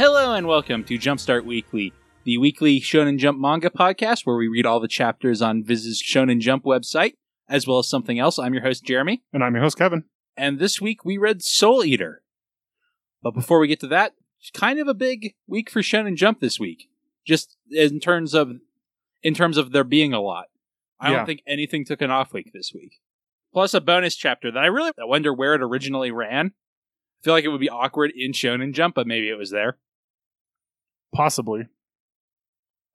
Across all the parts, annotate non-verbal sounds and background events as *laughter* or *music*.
Hello and welcome to Jumpstart Weekly, the weekly Shonen Jump manga podcast where we read all the chapters on Viz's Shonen Jump website, as well as something else. I'm your host, Jeremy, And I'm your host, Kevin. and this week we read Soul Eater. But before we get to that, it's kind of a big week for Shonen Jump this week. Just in terms of in terms of there being a lot. I Yeah. don't think anything took an off week this week. Plus a bonus chapter that I really I wonder where it originally ran. I feel like it would be awkward in Shonen Jump, but maybe it was there. Possibly.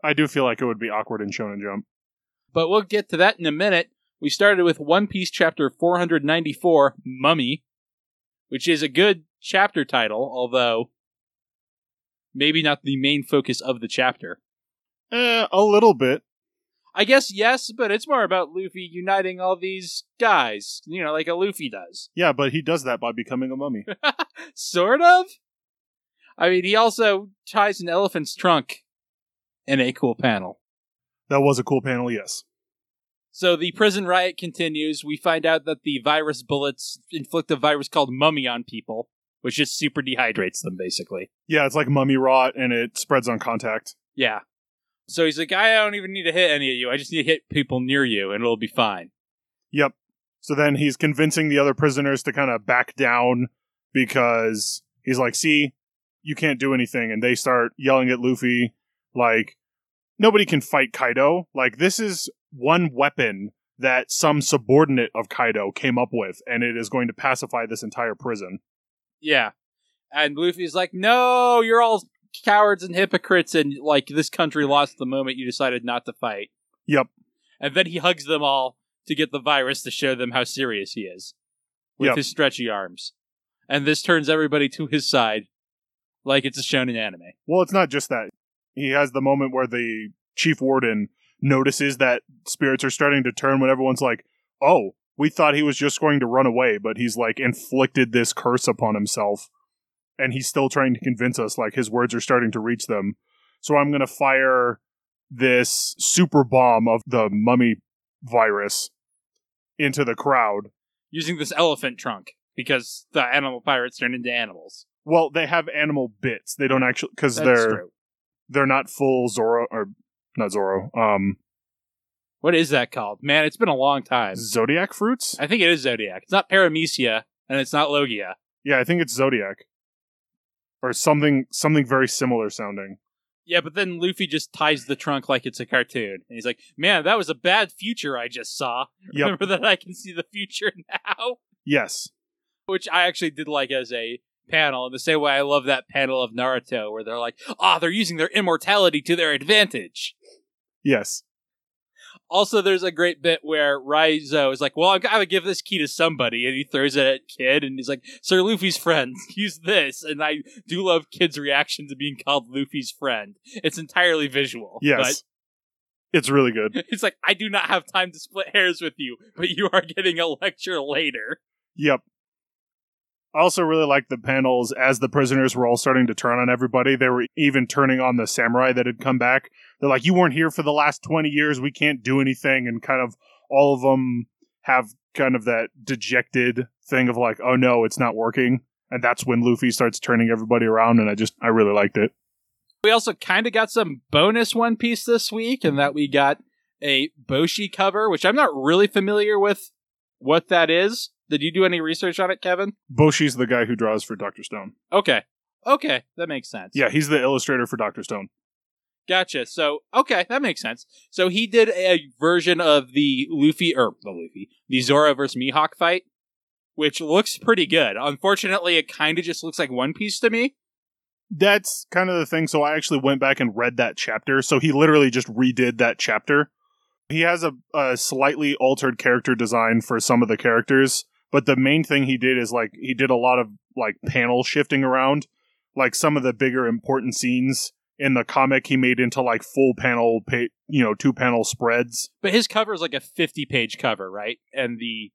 I do feel like it would be awkward in Shonen Jump. But we'll get to that in a minute. We started with One Piece chapter 494, Mummy, which is a good chapter title, although maybe not the main focus of the chapter. Eh, a little bit. I guess yes, but it's more about Luffy uniting all these guys, you know, like a Luffy does. Yeah, but he does that by becoming a mummy. *laughs* sort of. I mean, he also ties an elephant's trunk in a cool panel. that was a cool panel, yes. So the prison riot continues. We find out that the virus bullets inflict a virus called mummy on people, which just super dehydrates them, basically. Yeah, it's like mummy rot and it spreads on contact. Yeah. So he's like, I don't even need to hit any of you. I just need to hit people near you, and it'll be fine. Yep. So then he's convincing the other prisoners to kind of back down because he's like, see, you can't do anything. And they start yelling at Luffy, like, nobody can fight Kaido. Like, this is one weapon that some subordinate of Kaido came up with, and it is going to pacify this entire prison. Yeah. And Luffy's like, no, you're all cowards and hypocrites, and like this country lost the moment you decided not to fight. Yep. And then he hugs them all to get the virus to show them how serious he is with Yep. his stretchy arms. And this turns everybody to his side like it's a shonen anime. Well, it's not just that. He has the moment where the chief warden notices that spirits are starting to turn when everyone's like, oh, we thought he was just going to run away, but he's like inflicted this curse upon himself. And he's still trying to convince us, like, his words are starting to reach them. So I'm going to fire this super bomb of the mummy virus into the crowd. Using this elephant trunk because the animal pirates turn into animals. Well, they have animal bits. They don't actually, because they're true. they're not full Zoro or not Zoro. Um, What is that called? Man, it's been a long time. Zodiac fruits? I think it is Zodiac. It's not Paramecia, and it's not Logia. Yeah, I think it's Zodiac. Or something something very similar sounding. Yeah, but then Luffy just ties the trunk like it's a cartoon. And he's like, man, that was a bad future I just saw. *laughs* Yep. Remember that I can see the future *laughs* now? Yes. Which I actually did like as a panel, in the same way I love that panel of Naruto where they're like, ah, they're using their immortality to their advantage. Yes. Also, there's a great bit where Raizo is like, well, I've got to give this key to somebody. And he throws it at Kid, and he's like, Sir Luffy's friend, *laughs* use this. And I do love Kid's reaction to being called Luffy's friend. It's entirely visual. Yes. It's really good. *laughs* It's like, I do not have time to split hairs with you, but you are getting a lecture later. Yep. I also really like the panels as the prisoners were all starting to turn on everybody. They were even turning on the samurai that had come back. They're like, You weren't here for the last 20 years. We can't do anything. And kind of all of them have kind of that dejected thing of like, Oh no, it's not working. And that's when Luffy starts turning everybody around. And I just, I really liked it. We also kind of got some bonus One Piece this week, and that we got a Boichi cover, which I'm not really familiar with what that is. Did you do any research on it, Kevin? Boichi's the guy who draws for Dr. Stone. Okay. Okay, that makes sense. Yeah, he's the illustrator for Dr. Stone. Gotcha. So, okay, that makes sense. So he did a version of the Luffy, or the Luffy, the Zoro versus Mihawk fight, which looks pretty good. Unfortunately, it kind of just looks like One Piece to me. That's kind of the thing. So I actually went back and read that chapter. So he literally just redid that chapter. He has a, a slightly altered character design for some of the characters, but the main thing he did is like he did a lot of like panel shifting around. Like some of the bigger important scenes in the comic, he made into like full panel, pa- you know, two panel spreads. But his cover is like a 50 page cover, right? And the,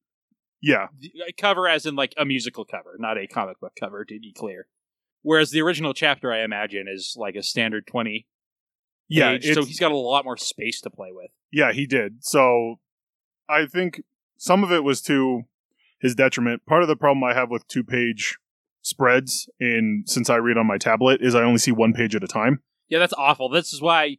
Yeah, the uh, cover, as in like a musical cover, not a comic book cover, to be clear. Whereas the original chapter, I imagine, is like a standard 20 yeah. page, so he's got a lot more space to play with. Yeah, he did. So I think some of it was to his detriment. Part of the problem I have with two page spreads in since I read on my tablet is I only see one page at a time. Yeah, that's awful. This is why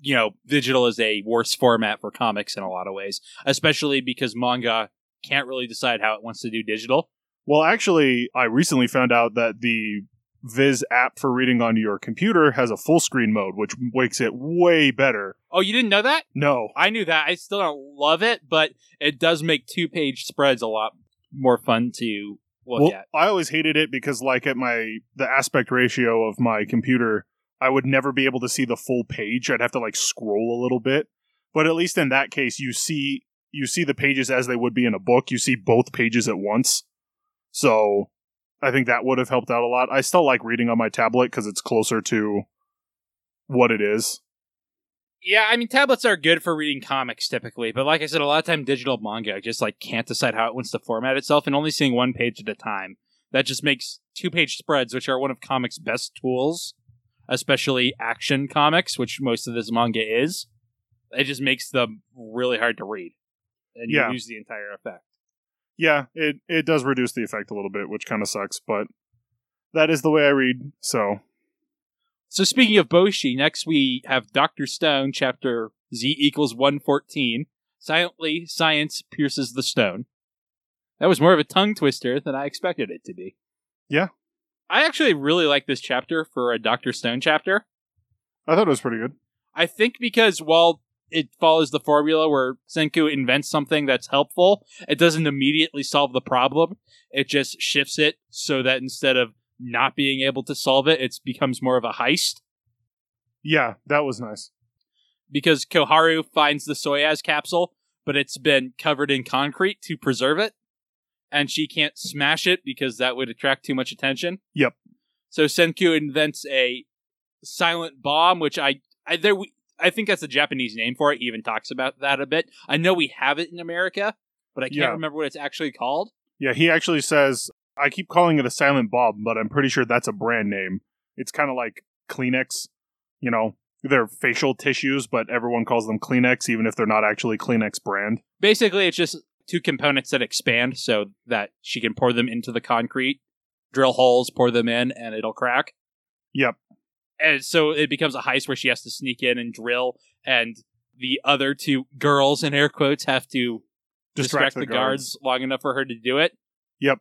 you know digital is a worse format for comics in a lot of ways, especially because manga can't really decide how it wants to do digital. Well, actually, I recently found out that the Viz app for reading on your computer has a full screen mode, which makes it way better. Oh, you didn't know that? No. I knew that. I still don't love it, but it does make two page spreads a lot more fun to look well, at. I always hated it because, like, at my the aspect ratio of my computer, I would never be able to see the full page. I'd have to like scroll a little bit. But at least in that case, you see you see the pages as they would be in a book. You see both pages at once. So I think that would have helped out a lot. I still like reading on my tablet because it's closer to what it is. Yeah, I mean tablets are good for reading comics typically, but like I said, a lot of time digital manga just like can't decide how it wants to format itself and only seeing one page at a time. That just makes two page spreads, which are one of comics' best tools, especially action comics, which most of this manga is. It just makes them really hard to read. And Yeah. you lose the entire effect. Yeah, it it does reduce the effect a little bit, which kind of sucks, but that is the way I read. So So speaking of Boichi, next we have Doctor Stone, chapter Z equals one fourteen. Silently, science pierces the stone. That was more of a tongue twister than I expected it to be. Yeah. I actually really like this chapter for a Doctor Stone chapter. I thought it was pretty good. I think because while it follows the formula where Senku invents something that's helpful, it doesn't immediately solve the problem. It just shifts it so that instead of not being able to solve it, it becomes more of a heist. Yeah, that was nice. because Kohaku finds the Soyuz capsule, but it's been covered in concrete to preserve it, and she can't smash it because that would attract too much attention. Yep. So Senku invents a silent bomb, which I I there we, I think that's the Japanese name for it. He even talks about that a bit. I know we have it in America, but I can't Yeah. remember what it's actually called. Yeah, he actually says I keep calling it a silent Bob, but I'm pretty sure that's a brand name. It's kind of like Kleenex, you know, they're facial tissues, but everyone calls them Kleenex, even if they're not actually Kleenex brand. Basically, it's just two components that expand so that she can pour them into the concrete, drill holes, pour them in, and it'll crack. Yep. and so it becomes a heist where she has to sneak in and drill, and the other two girls in air quotes have to distract, the, guards. long enough for her to do it. Yep.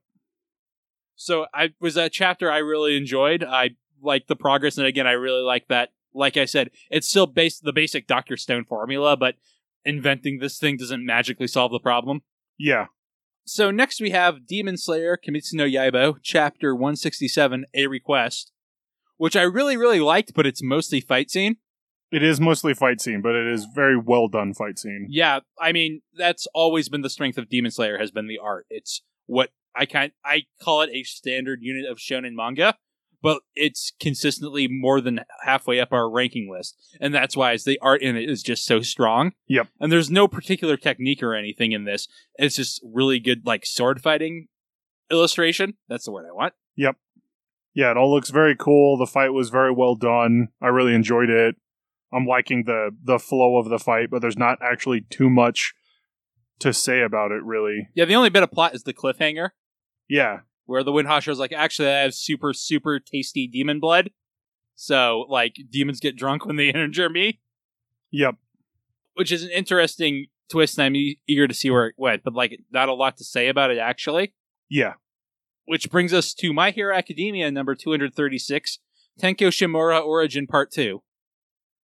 So I was a chapter I really enjoyed. I like the progress, and again, I really like that. Like I said, it's still based the basic Doctor Stone formula, but inventing this thing doesn't magically solve the problem. Yeah. So next we have Demon Slayer Kimetsu no Yaiba, chapter 167, A Request, which I really, really liked, but it's mostly fight scene. It is mostly fight scene, but it is very well done fight scene. Yeah, I mean that's always been the strength of Demon Slayer has been the art. It's what I kind I call it a standard unit of shonen manga, but it's consistently more than halfway up our ranking list, and that's why it's the art in it is just so strong. Yep. And there's no particular technique or anything in this. It's just really good like sword fighting illustration. That's the word I want. Yep. Yeah, it all looks very cool. The fight was very well done. I really enjoyed it. I'm liking the the flow of the fight, but there's not actually too much to say about it really. Yeah, the only bit of plot is the cliffhanger. Yeah. where the Wind Hashira's like, actually, I have super, super tasty demon blood. So, like, demons get drunk when they *laughs* injure me, Yep. which is an interesting twist, and I'm e- eager to see where it went. But, like, not a lot to say about it, actually. Yeah. Which brings us to My Hero Academia, number 236, Tenko Shimura Origin Part 2.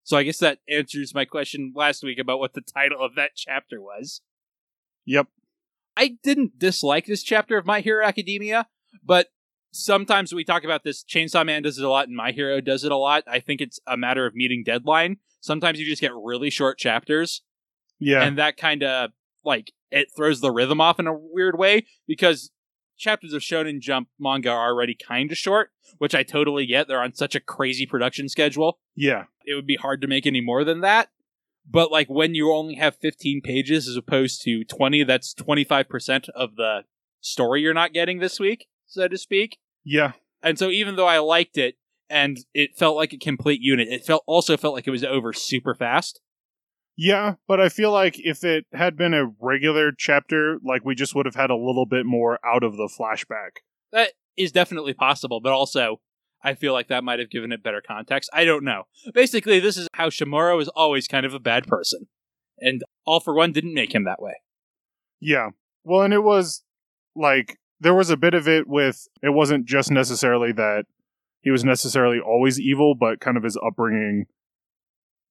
So, I guess that answers my question last week about what the title of that chapter was. Yep. I didn't dislike this chapter of My Hero Academia, but sometimes we talk about this. Chainsaw Man does it a lot, and My Hero does it a lot. I think it's a matter of meeting deadline. Sometimes you just get really short chapters, Yeah. and that kind of like it throws the rhythm off in a weird way because chapters of Shonen Jump manga are already kind of short, which I totally get. They're on such a crazy production schedule yeah. it would be hard to make any more than that. But like when you only have 15 pages as opposed to 20, that's 25% of the story you're not getting this week, so to speak. Yeah. And so even though I liked it and it felt like a complete unit, it felt also felt like it was over super fast. Yeah, but I feel like if it had been a regular chapter, like we just would have had a little bit more out of the flashback. That is definitely possible, but also I feel like that might have given it better context. I don't know. Basically, this is how Shimura was always kind of a bad person. And All for One didn't make him that way. Yeah. Well, and it was like there was a bit of it with it wasn't just necessarily that he was necessarily always evil, but kind of his upbringing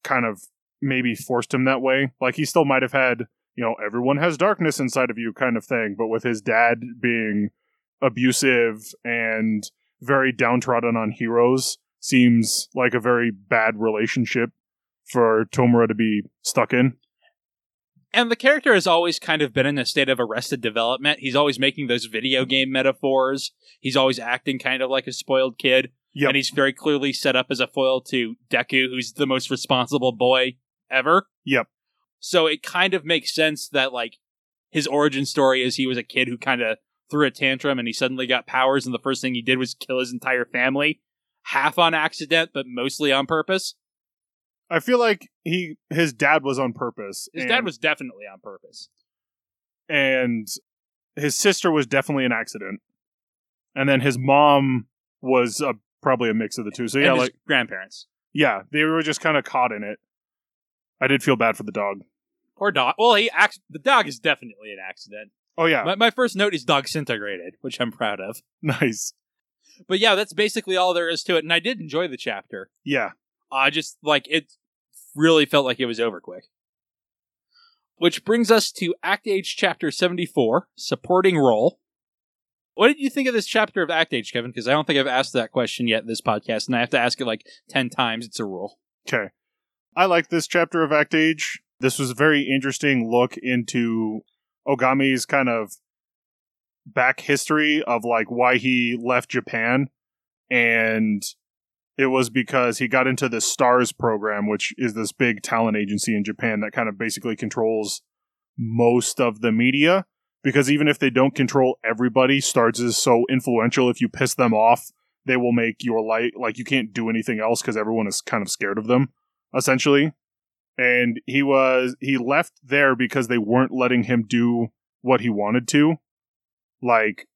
kind of maybe forced him that way. Like he still might have had, you know, everyone has darkness inside of you kind of thing, but with his dad being abusive and very downtrodden on heroes seems like a very bad relationship for Tomura to be stuck in. And the character has always kind of been in a state of arrested development. He's always making those video game metaphors. He's always acting kind of like a spoiled kid. Yep. And he's very clearly set up as a foil to Deku, who's the most responsible boy ever. Yep. So it kind of makes sense that, like, his origin story is he was a kid who kind of threw a tantrum and he suddenly got powers, and the first thing he did was kill his entire family, half on accident, but mostly on purpose. I feel like he his dad was on purpose. His and, dad was definitely on purpose. and his sister was definitely an accident. And then his mom was a, probably a mix of the two. So yeah, like grandparents. yeah, they were just kind of caught in it. I did feel bad for the dog. Poor dog. Well, he acts. The dog is definitely an accident. Oh yeah, My, my first note is dog disintegrated, which I'm proud of. *laughs* nice. But yeah, that's basically all there is to it. And I did enjoy the chapter. Yeah, I just like it really felt like it was over quick. Which brings us to Act Age Chapter 74, Supporting Role. What did you think of this chapter of Act Age, Kevin? Because I don't think I've asked that question yet this podcast, and I have to ask it like 10 times. It's a rule. Okay. I like this chapter of Act Age. This was a very interesting look into Ogami's kind of back history of like why he left Japan. And it was because he got into the STARS program, which is this big talent agency in Japan that kind of basically controls most of the media. Because even if they don't control everybody, STARS is so influential. If you piss them off, they will make your light like you can't do anything else because everyone is kind of scared of them essentially. And he was he left there because they weren't letting him do what he wanted to. Like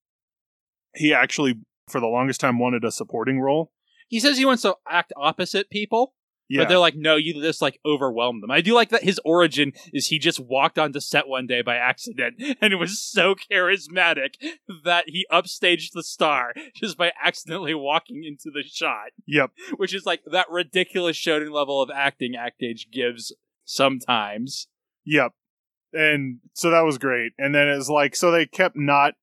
he actually for the longest time wanted a supporting role. He says he wants to act opposite people, Yeah. but they're like, no, you just like overwhelm them. I do like that his origin is he just walked onto set one day by accident, *laughs* and it was so charismatic that he upstaged the star *laughs* just by accidentally walking into the shot, yep. which is like that ridiculous shouting level of acting Act Age gives sometimes. Yep. And so that was great. And then it's like so they kept not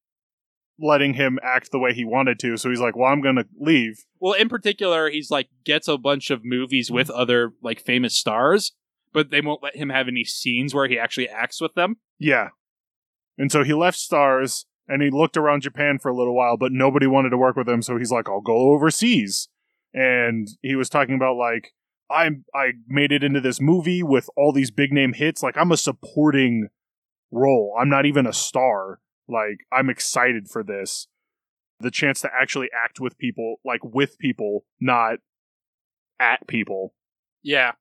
letting him act the way he wanted to. So he's like, "Well, I'm going to leave." Well, in particular, he's like gets a bunch of movies with other like famous stars, but they won't let him have any scenes where he actually acts with them. Yeah. And so he left Stars and he looked around Japan for a little while, but nobody wanted to work with him. So he's like, I'll go overseas. And he was talking about like, I I made it into this movie with all these big name hits. Like I'm a supporting role. I'm not even a star. Like I'm excited for this. The chance to actually act with people, like with people, not at people. Yeah.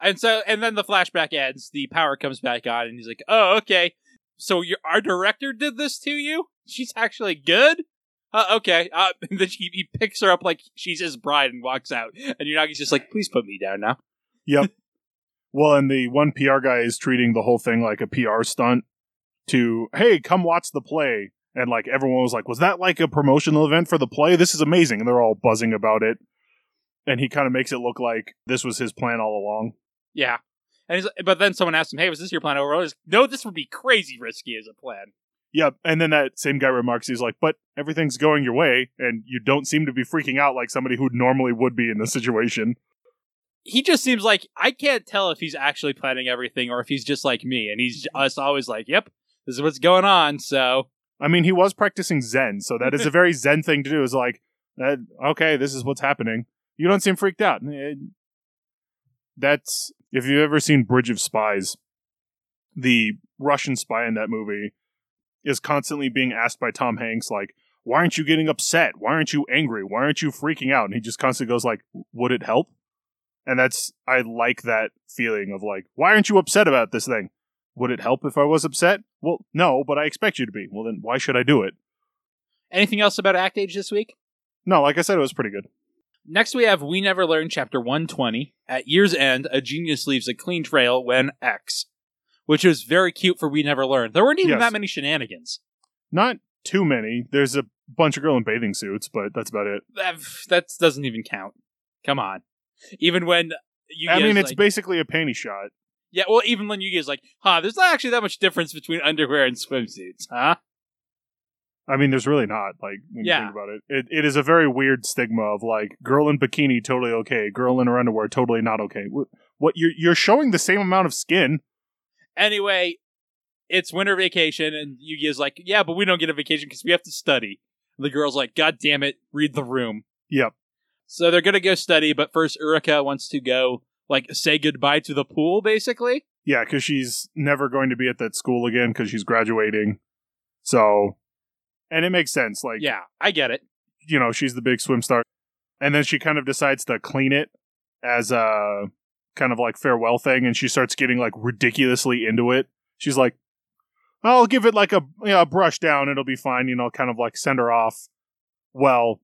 And so, and then the flashback ends. The power comes back on, and he's like, "Oh, okay. So your our director did this to you? She's actually good. Uh, okay." Uh, *laughs* and then he, he picks her up like she's his bride and walks out. And Unagi's just like, "Please put me down now." Yep. well, and the one PR guy is treating the whole thing like a PR stunt to, hey, come watch the play. And like everyone was like, was that like a promotional event for the play? This is amazing. And they're all buzzing about it. And he kind of makes it look like this was his plan all along. Yeah. And he's, but then someone asked him, "Hey, was this your plan overall?" He's, no, this would be crazy risky as a plan. Yep. And then that same guy remarks, he's like, but everything's going your way. And you don't seem to be freaking out like somebody who normally would be in this situation. He just seems like I can't tell if he's actually planning everything or if he's just like me, and he's just always like, "Yep, this is what's going on." So I mean, he was practicing Zen, so that is a very *laughs* Zen thing to do. Is like, uh, okay, this is what's happening. You don't seem freaked out. Eh, That's if you've ever seen Bridge of Spies, the Russian spy in that movie is constantly being asked by Tom Hanks, like, "Why aren't you getting upset? Why aren't you angry? Why aren't you freaking out?" And he just constantly goes like, "Would it help?" And that's I like that feeling of like, "Why aren't you upset about this thing?" Would it help if I was upset? Well, no, but I expect you to be. Well, then why should I do it? Anything else about Act Age this week? No, like I said, it was pretty good. Next, we have We Never Learn, Chapter 120. At year's end, a genius leaves a clean trail when X, which was very cute for We Never Learn. There weren't even Yes. that many shenanigans. Not too many. There's a bunch of girl in bathing suits, but that's about it. That, that doesn't even count. Come on. Even when you I mean, it's like- basically a panty shot. Yeah, well, even when you is like, huh, there's not actually that much difference between underwear and swimsuits, huh? I mean, there's really not. Like when Yeah. you think about it. it, it is a very weird stigma of like girl in bikini totally okay, girl in her underwear totally not okay. What, what you're you're showing the same amount of skin. Anyway, it's winter vacation, and Yugi is like, yeah, but we don't get a vacation because we have to study. And the girl's like, God damn it, read the room. Yep. So they're gonna go study, but first Uruka wants to go like say goodbye to the pool, basically. Yeah, because she's never going to be at that school again because she's graduating. So, and it makes sense. Like, Yeah, I get it. you know, she's the big swim star. And then she kind of decides to clean it as a kind of like farewell thing. And she starts getting like ridiculously into it. She's like, I'll give it like a, you know, a brush down. It'll be fine. You know, kind of like send her off well.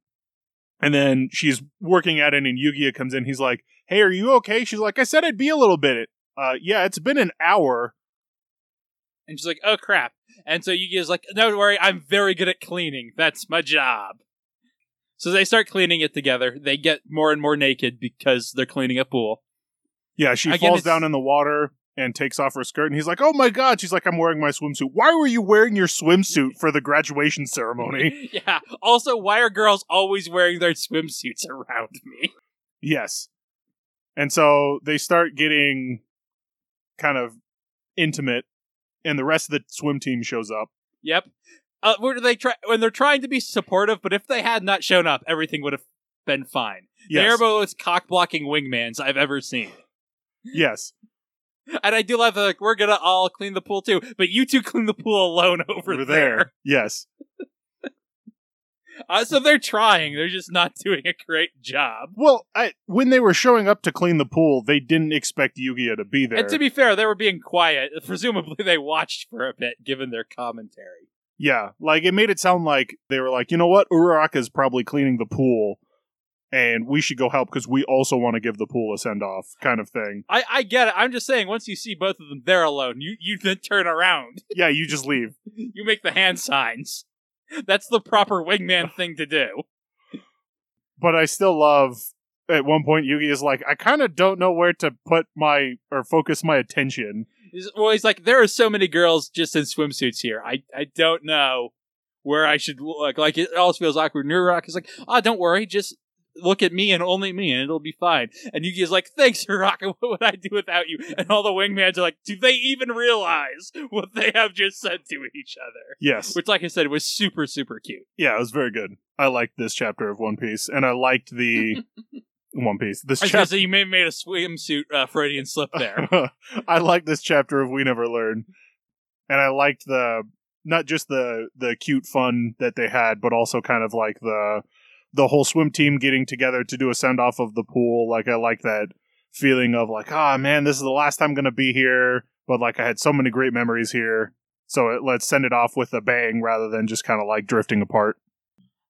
And then she's working at it and Yugia comes in. He's like, Hey, are you okay? She's like, I said I'd be a little bit. Uh, yeah, it's been an hour. And she's like, oh crap. And so Yugi is like, don't worry, I'm very good at cleaning. That's my job. So they start cleaning it together. They get more and more naked because they're cleaning a pool. Yeah, she Again, falls it's- down in the water and takes off her skirt. And he's like, "Oh my god!" She's like, "I'm wearing my swimsuit. Why were you wearing your swimsuit for the graduation ceremony?" *laughs* yeah. Also, why are girls always wearing their swimsuits around me? yes. And so they start getting kind of intimate, and the rest of the swim team shows up. Yep. Uh, where do they try when they're trying to be supportive? But if they had not shown up, everything would have been fine. Yes, are both cock blocking wingmans I've ever seen. yes, *laughs* And I do love that like, we're gonna all clean the pool too, but you two clean the pool alone over, over there. there. Yes, Uh, so they're trying. They're just not *laughs* doing a great job. well, I, when they were showing up to clean the pool, they didn't expect Yugia to be there. And to be fair, they were being quiet. *laughs* Presumably, they watched for a bit, given their commentary. Yeah, like it made it sound like they were like, you know what, Uraraka's probably cleaning the pool, and we should go help because we also want to give the pool a send off, kind of thing. I, I get it. I'm just saying, once you see both of them there alone, you you then turn around. Yeah, you just leave. *laughs* You make the hand signs. That's the proper wingman thing to do. But I still love. At one point, Yugi is like, I kind of don't know where to put my or focus my attention. He's, well, he's like, there are so many girls just in swimsuits here. I I don't know where I should look. Like it always feels awkward. Nurok is like, oh, don't worry, just look at me and only me, and it'll be fine. And Yugi is like, thanks, Uruka. *laughs* What would I do without you? And all the wingmans are like, do they even realize what they have just said to each other? Yes, Which, like I said, was super super cute. yeah, it was very good. I liked this chapter of One Piece, and I liked the *laughs* One Piece. This I chapter. you may have made a swimsuit uh, Freudian slip there. *laughs* I like this chapter of We Never Learn, and I liked the not just the the cute fun that they had, but also kind of like the the whole swim team getting together to do a send off of the pool. Like I like that feeling of like, ah man, this is the last time I'm gonna be here, but like I had so many great memories here. So it, let's send it off with a bang rather than just kind of like drifting apart.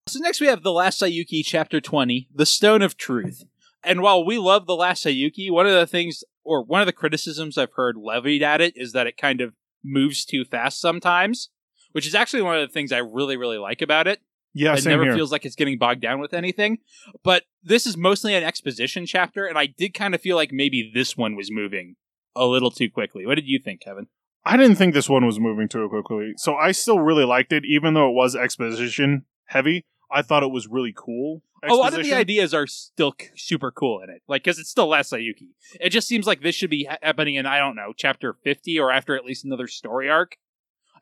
So next we have The Last Saiyuki, Chapter 20, The Stone of Truth. And while we love The Last Saiyuki, one of the things, or one of the criticisms I've heard levied at it is that it kind of moves too fast sometimes, which is actually one of the things I really, really like about it. Yeah, it never here. feels like it's getting bogged down with anything. But this is mostly an exposition chapter, and I did kind of feel like maybe this one was moving a little too quickly. What did you think, Kevin? I didn't think this one was moving too quickly, so I still really liked it, even though it was exposition heavy. I thought it was really cool. A lot of the ideas are still c- super cool in it, like because it's still Last Saiyuki. It just seems like this should be happening in I don't know chapter fifty or after at least another story arc.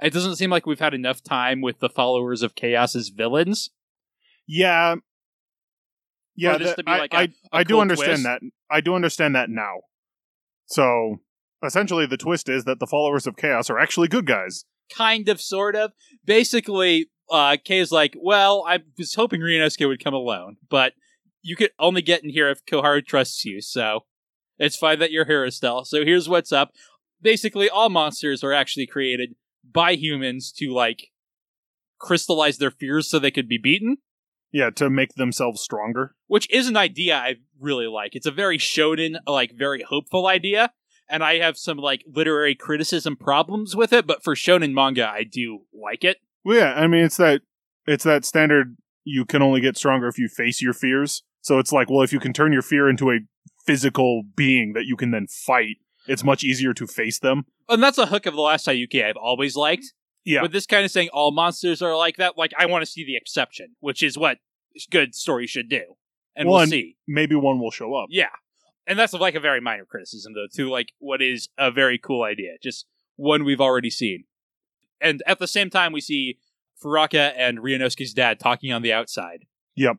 It doesn't seem like we've had enough time with the followers of Chaos as villains. Yeah. Yeah, this that- to be I, like a- I, a I do cool understand twist. that. I do understand that now. So, essentially, the twist is that the followers of Chaos are actually good guys. Kind of, sort of. Basically, uh, Kay is like, well, I was hoping Ryunosuke would come alone, but you could only get in here if Koharu trusts you, so it's fine that you're here, Estelle. So here's what's up. Basically, all monsters are actually created by humans to, like, crystallize their fears so they could be beaten, Yeah, to make themselves stronger. which is an idea I really like. It's a very shonen, like very hopeful idea, and I have some like literary criticism problems with it, but for shonen manga, I do like it. Well, yeah, I mean it's that it's that standard you can only get stronger if you face your fears. So it's like, well, if you can turn your fear into a physical being that you can then fight, it's much easier to face them. And that's a hook of the last Saiyuki I've always liked. Yeah. With this kind of saying all monsters are like that, like I want to see the exception, which is what good story should do. And Well, we'll see. Maybe one will show up. Yeah. And that's like a very minor criticism though, to like what is a very cool idea. Just one we've already seen. And at the same time we see Furaka and Ryunosuke's dad talking on the outside. Yep.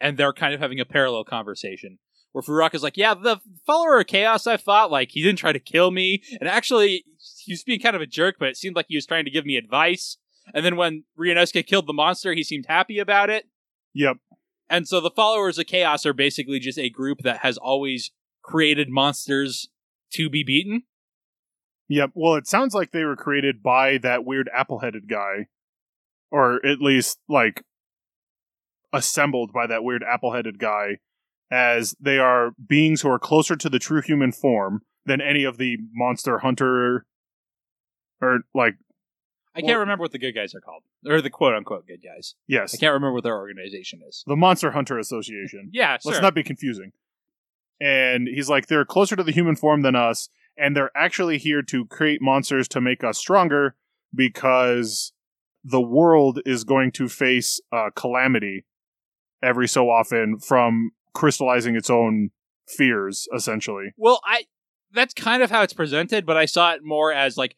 And they're kind of having a parallel conversation. Where Furaka's like, Yeah, the follower of chaos I fought, like he didn't try to kill me. And actually he was being kind of a jerk, but it seemed like he was trying to give me advice. And then when Ryunosuke killed the monster, he seemed happy about it. Yep. And so the followers of Chaos are basically just a group that has always created monsters to be beaten. Yep. Well, it sounds like they were created by that weird apple-headed guy, or at least like assembled by that weird apple-headed guy, as they are beings who are closer to the true human form than any of the monster hunter, or like I can't remember what the good guys are called, or the quote unquote good guys. yes, I can't remember what their organization is. the Monster Hunter Association. *laughs* Yeah, sure. Let's not be confusing. And he's like, they're closer to the human form than us, and they're actually here to create monsters to make us stronger because the world is going to face uh, calamity every so often from crystallizing its own fears, essentially. well, I that's kind of how it's presented, but I saw it more as like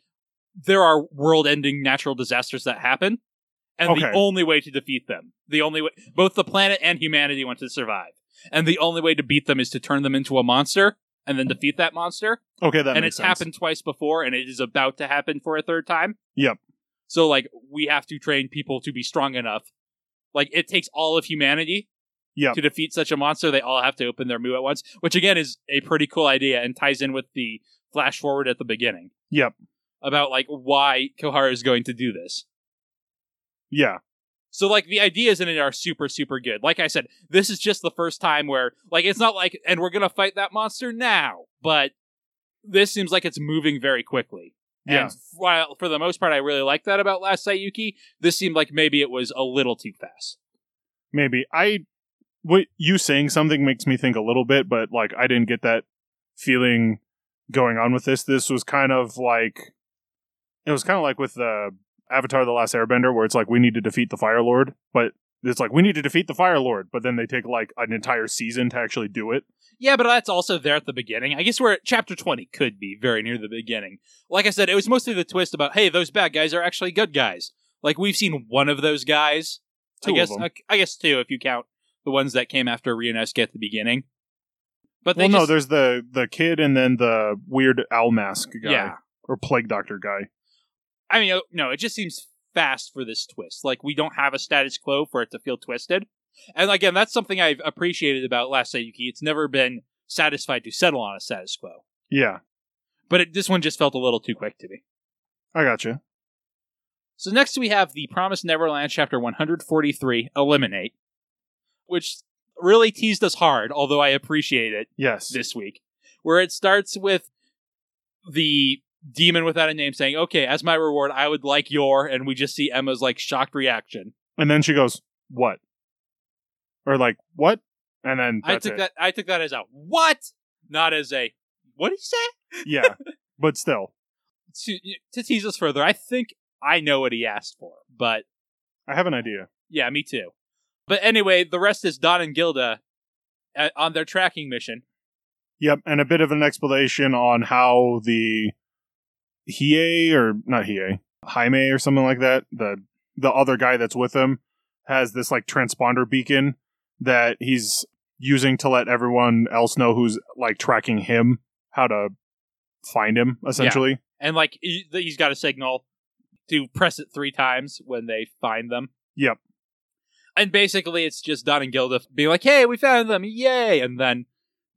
there are world-ending natural disasters that happen, and the only way to defeat them, the only way, both the planet and humanity want to survive, and the only way to beat them is to turn them into a monster and then defeat that monster. Okay, that and it's sense. happened twice before and it is about to happen for a third time Yep. so like we have to train people to be strong enough like it takes all of humanity Yep. to defeat such a monster they all have to open their mu at once which again is a pretty cool idea and ties in with the flash forward at the beginning Yep. about like why kohara is going to do this Yeah. so like the ideas in it are super super good like i said this is just the first time where like it's not like and we're gonna fight that monster now but this seems like it's moving very quickly Yeah. And while for the most part, I really like that about Last Saiyuki, this seemed like maybe it was a little too fast. Maybe. I what you saying something makes me think a little bit, but like I didn't get that feeling going on with this. This was kind of like it was kind of like with the Avatar the Last Airbender where it's like we need to defeat the Fire Lord, but it's like we need to defeat the Fire Lord, but then they take like an entire season to actually do it. Yeah, but that's also there at the beginning. I guess we're at chapter 20 could be very near the beginning. Like I said, it was mostly the twist about, hey, those bad guys are actually good guys. Like we've seen one of those guys. Two I of guess them. I, I guess two if you count the ones that came after Ryunosuke at the beginning. But they Well, no, there's the the kid and then the weird owl mask guy yeah. or plague doctor guy. I mean, uh, no, it just seems fast for this twist. Like we don't have a status quo for it to feel twisted. And again, that's something I've appreciated about Last Saiyuki. It's never been satisfied to settle on a status quo. Yeah, But it, this one just felt a little too quick to me. I gotcha. So next we have the Promised Neverland chapter 143, Eliminate, which really teased us hard, although I appreciate it Yes. this week, where it starts with the demon without a name saying, "Okay, as my reward, I would like your," and we just see Emma's like shocked reaction. And then she goes, "What?" Or like, "What?" And then I took it. that. I took that as a what, not as a what did he say? *laughs* yeah, but still, To, to tease us further, I think I know what he asked for, but I have an idea. yeah, me too. But anyway, the rest is Don and Gilda uh, on their tracking mission. Yep, and a bit of an explanation on how the Hiei or not Hiei, Jaime or something like that, the the other guy that's with him has this like transponder beacon that he's using to let everyone else know who's like tracking him how to find him essentially. and like he's got a signal to press it three times when they find them. Yep. And basically, it's just Don and Gilda being like, "Hey, we found them! Yay!" And then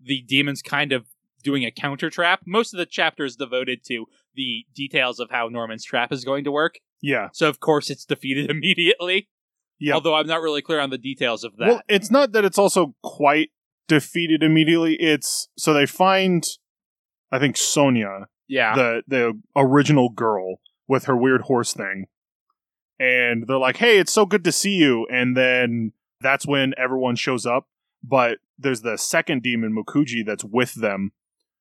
the demons kind of doing a counter trap. Most of the chapter is devoted to the details of how Norman's trap is going to work. Yeah. So of course it's defeated *laughs* immediately. Yeah. Although I'm not really clear on the details of that. Well, it's not that it's also quite defeated immediately. It's so they find, I think Sonia, yeah. the the original girl with her weird horse thing, and they're like, "Hey, it's so good to see you." And then that's when everyone shows up. But there's the second demon, Mukuji, that's with them,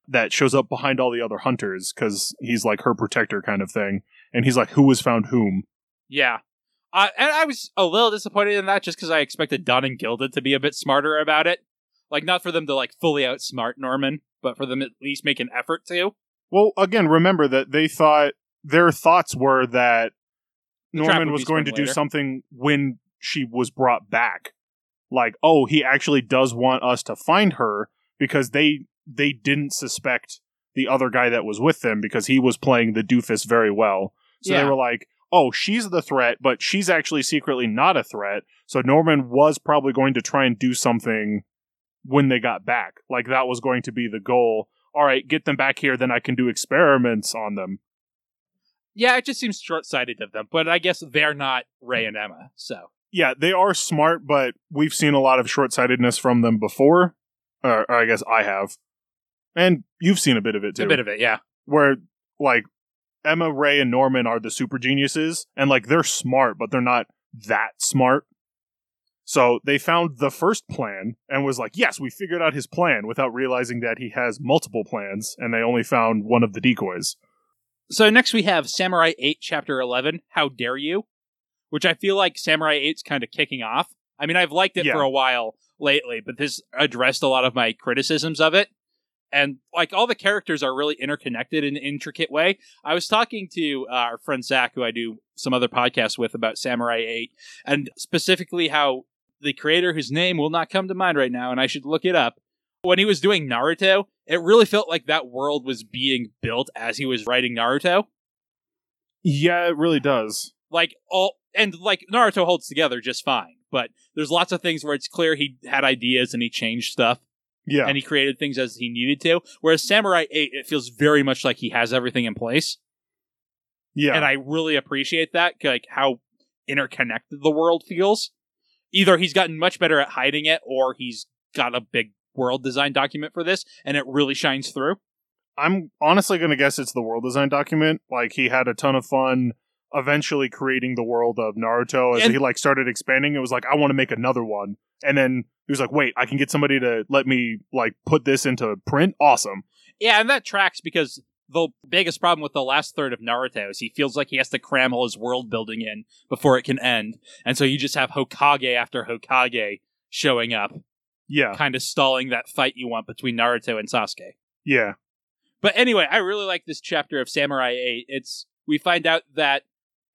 that shows up behind all the other hunters because he's like her protector kind of thing. And he's like, "Who has found whom?" Yeah. Uh, and I was a little disappointed in that just because I expected Don and Gilda to be a bit smarter about it. Like, not for them to, like, fully outsmart Norman, but for them at least make an effort to. Well, again, remember that they thought their thoughts were that Norman was going to sprung do something when she was brought back. Like, oh, he actually does want us to find her because they they didn't suspect the other guy that was with them because he was playing the doofus very well. So they were like, "Oh, she's the threat, but she's actually secretly not a threat." So Norman was probably going to try and do something when they got back. Like that was going to be the goal. All right, get them back here, then I can do experiments on them. Yeah, it just seems short sighted of them, but I guess they're not Ray and Emma, so. yeah, they are smart, but we've seen a lot of short sightedness from them before. Or, or I guess I have. And you've seen a bit of it too. A bit of it, yeah. where, like, Emma, Ray, and Norman are the super geniuses, and, like, they're smart, but they're not that smart. So they found the first plan and was like, yes, we figured out his plan without realizing that he has multiple plans, and they only found one of the decoys. So next we have Samurai 8, Chapter 11, How Dare You? Which I feel like Samurai 8's kind of kicking off. I mean, I've liked it Yeah. for a while lately, but this addressed a lot of my criticisms of it. And like all the characters are really interconnected in an intricate way. I was talking to uh, our friend Zach, who I do some other podcasts with about Samurai 8, and specifically how the creator, whose name will not come to mind right now, and I should look it up, when he was doing Naruto, it really felt like that world was being built as he was writing Naruto. Yeah, it really does. Like all and like Naruto holds together just fine, but there's lots of things where it's clear he had ideas and he changed stuff Yeah. and he created things as he needed to. Whereas Samurai 8, it feels very much like he has everything in place. yeah. And I really appreciate that, like how interconnected the world feels. Either he's gotten much better at hiding it or he's got a big world design document for this and it really shines through. I'm honestly going to guess it's the world design document. Like he had a ton of fun eventually creating the world of Naruto as And- he like started expanding. It was like I want to make another one. And then he was like, "Wait, I can get somebody to let me like put this into print. Awesome." Yeah, and that tracks because the biggest problem with the last third of Naruto is he feels like he has to cram all his world building in before it can end. And so you just have Hokage after Hokage showing up, Yeah. kind of stalling that fight you want between Naruto and Sasuke. Yeah. But anyway, I really like this chapter of Samurai 8. It's we find out that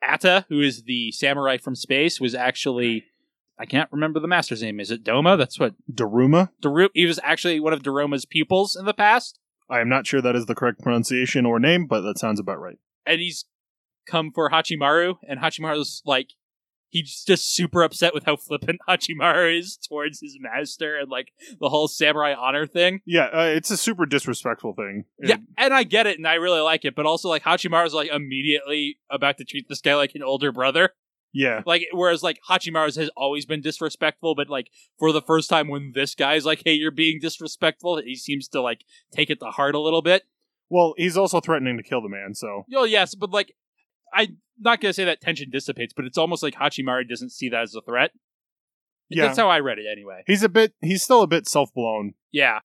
Atta, who is the samurai from space, was actually I can't remember the master's name. Is it Doma? That's what Daruma. Daru he was actually one of Daruma's pupils in the past. I am not sure that is the correct pronunciation or name, but that sounds about right. and he's come for Hachimaru, and Hachimaru's like he's just super upset with how flippant *laughs* Hachimaru is towards his master and like the whole samurai honor thing. Yeah, uh, it's a super disrespectful thing. Yeah, and I get it, and I really like it, but also like Hachimaru's like immediately about to treat this guy like an older brother. yeah. Like whereas like Hachimaru's has always been disrespectful, but like for the first time when this guy's like, "Hey, you're being disrespectful," he seems to like take it to heart a little bit. Well, he's also threatening to kill the man, so Oh yes, but like I'm not gonna say that tension dissipates, but it's almost like Hachimaru doesn't see that as a threat. yeah. That's how I read it anyway. He's a bit he's still a bit self-blown Yeah.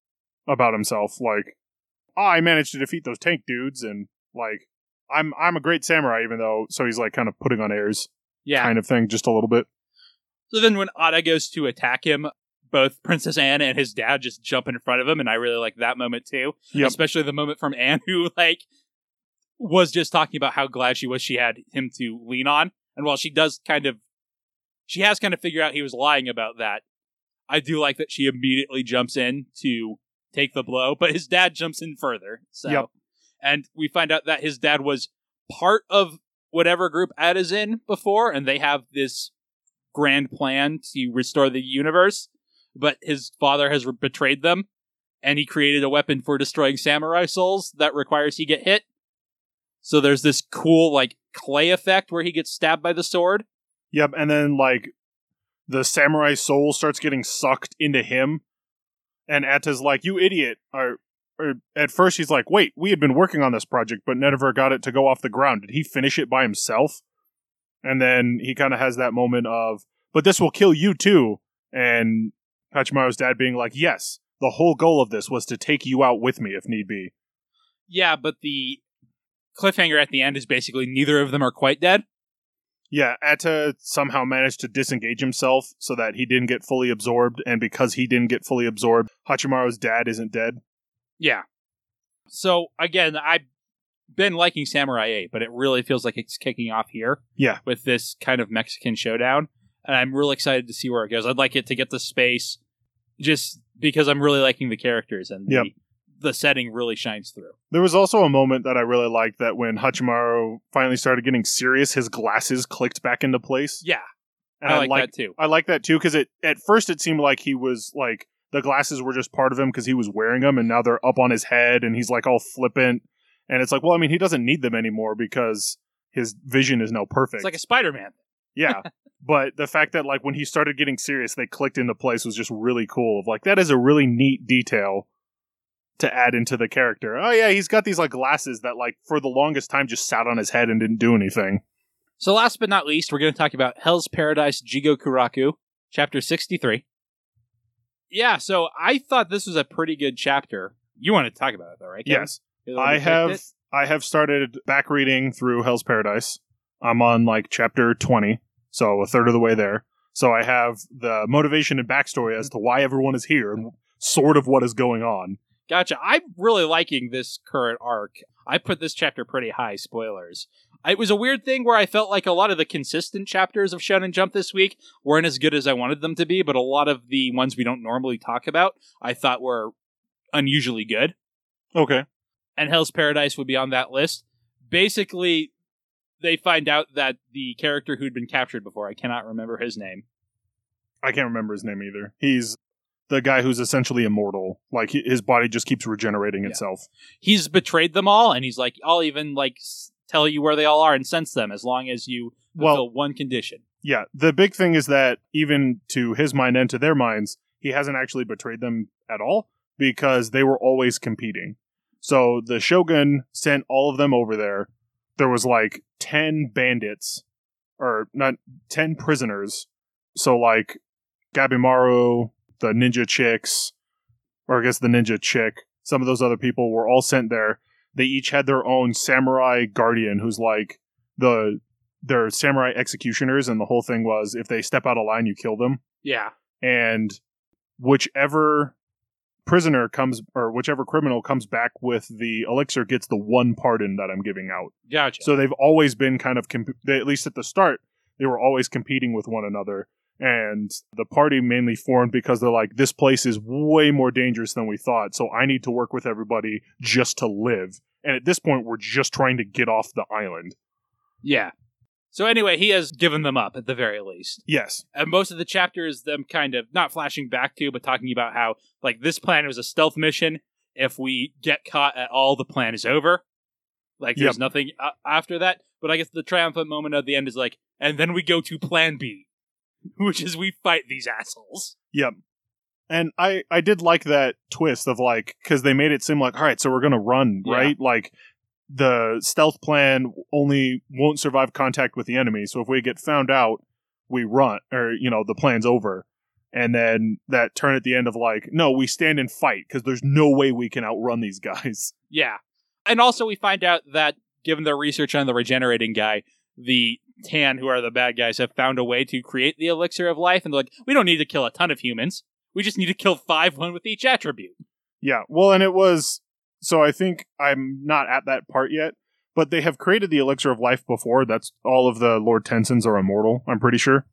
about himself like oh, I managed to defeat those tank dudes and like I'm I'm a great samurai even though so he's like kind of putting on airs Yeah. kind of thing just a little bit. So then when Ada goes to attack him, both Princess Anne and his dad just jump in front of him, and I really like that moment too. Yep. Especially the moment from Anne who like was just talking about how glad she was she had him to lean on. And while she does kind of she has kind of figured out he was lying about that, I do like that she immediately jumps in to take the blow, but his dad jumps in further. So Yep. and we find out that his dad was part of whatever group Ed is in before, and they have this grand plan to restore the universe, but his father has betrayed them, and he created a weapon for destroying samurai souls that requires he get hit. So there's this cool, like, clay effect where he gets stabbed by the sword. Yep, and then like the samurai soul starts getting sucked into him, and Atta's like, "You idiot!" Or, or at first he's like, "Wait, we had been working on this project, but never got it to go off the ground. Did he finish it by himself?" And then he kind of has that moment of, "But this will kill you too." And Hachimaru's dad being like, "Yes, the whole goal of this was to take you out with me if need be." Yeah, but the cliffhanger at the end is basically neither of them are quite dead. Yeah, Atta somehow managed to disengage himself so that he didn't get fully absorbed, and because he didn't get fully absorbed, Hachimaru's dad isn't dead. Yeah. So again, I've been liking Samurai 8, but it really feels like it's kicking off here. Yeah. With this kind of Mexican showdown. And I'm really excited to see where it goes. I'd like it to get the space just because I'm really liking the characters and the, Yep. The setting really shines through. There was also a moment that I really liked that when Hachimaru finally started getting serious, his glasses clicked back into place. Yeah. And I like that too. I like that too because it at first it seemed like he was like the glasses were just part of him because he was wearing them, and now they're up on his head and he's like all flippant. And it's like, well, I mean, he doesn't need them anymore because his vision is now perfect. It's like a Spider Man. yeah. *laughs* But the fact that like when he started getting serious, they clicked into place was just really cool. Of like that is a really neat detail to add into the character. Oh yeah, he's got these like glasses that like for the longest time just sat on his head and didn't do anything. So last but not least, we're going to talk about Hell's Paradise Jigokuraku, chapter 63. Yeah, so I thought this was a pretty good chapter. You want to talk about it though, right? Kevin? Yes. You're the one I have it? I have started back reading through Hell's Paradise. I'm on like chapter 20, so a third of the way there. So I have the motivation and backstory as to why everyone is here and sort of what is going on. Gotcha. I'm really liking this current arc. I put this chapter pretty high, spoilers. It was a weird thing where I felt like a lot of the consistent chapters of Shonen Jump this week weren't as good as I wanted them to be, but a lot of the ones we don't normally talk about I thought were unusually good. Okay. And Hell's Paradise would be on that list. Basically, they find out that the character who'd been captured before, I cannot remember his name. I can't remember his name either. He's the guy who's essentially immortal. Like his body just keeps regenerating Yeah. itself. He's betrayed them all, and he's like, I'll even like s- tell you where they all are and sense them as long as you Well- one condition. Yeah, the big thing is that even to his mind and to their minds, he hasn't actually betrayed them at all because they were always competing. So the shogun sent all of them over there. There was like 10 bandits or not 10 prisoners. So like Gabimaru, the ninja chicks, or I guess the ninja chick, some of those other people were all sent there. They each had their own samurai guardian who's like the they're samurai executioners, and the whole thing was if they step out of line, you kill them. Yeah. And whichever prisoner comes or whichever criminal comes back with the elixir gets the one pardon that I'm giving out. Gotcha. So they've always been kind of, comp- they, at least at the start, they were always competing with one another. And the party mainly formed because they're like, this place is way more dangerous than we thought. So I need to work with everybody just to live. And at this point, we're just trying to get off the island. yeah. So anyway, he has given them up at the very least. Yes. And most of the chapter is them kind of not flashing back to, but talking about how like this plan was a stealth mission. If we get caught at all, the plan is over. Like there's Yep. nothing uh, after that. But I guess the triumphant moment at the end is like, and then we go to Plan B, *laughs* which is we fight these assholes. Yep. And I I did like that twist of like cuz they made it seem like all right, so we're going to run, Yeah. right? Like the stealth plan only won't survive contact with the enemy. So if we get found out, we run or you know, the plan's over. And then that turn at the end of like, no, we stand and fight because there's no way we can outrun these guys. Yeah. And also we find out that given their research on the regenerating guy, the Tan, who are the bad guys, have found a way to create the elixir of life, and they're like, we don't need to kill a ton of humans. We just need to kill five, one with each attribute. Yeah. Well, and it was so I think I'm not at that part yet, but they have created the elixir of life before. That's all of the Lord Tensens are immortal, I'm pretty sure.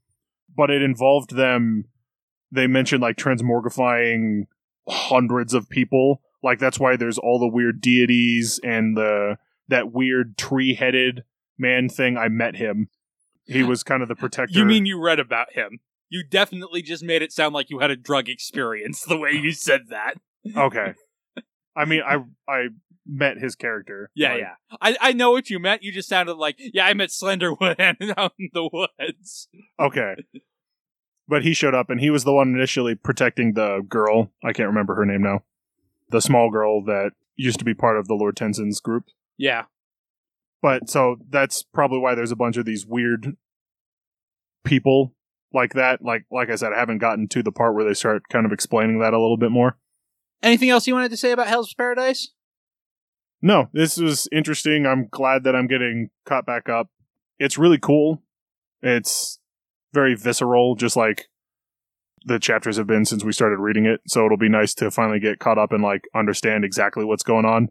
But it involved them they mentioned like transmorgifying hundreds of people. Like that's why there's all the weird deities and the that weird tree-headed man thing. I met him. He was kind of the protector. You mean you read about him? You definitely just made it sound like you had a drug experience *laughs* the way you said that. okay? *laughs* I mean, I I met his character. Yeah, Like, yeah. I, I know what you meant. You just sounded like, yeah, I met Slenderwood *laughs* out in the woods. Okay. But he showed up and he was the one initially protecting the girl. I can't remember her name now. The small girl that used to be part of the Lord Tensen's group. Yeah. But so that's probably why there's a bunch of these weird people like that. Like like I said, I haven't gotten to the part where they start kind of explaining that a little bit more. Anything else you wanted to say about Hell's Paradise? No, this was interesting. I'm glad that I'm getting caught back up. It's really cool. It's very visceral, just like the chapters have been since we started reading it. So it'll be nice to finally get caught up and like understand exactly what's going on.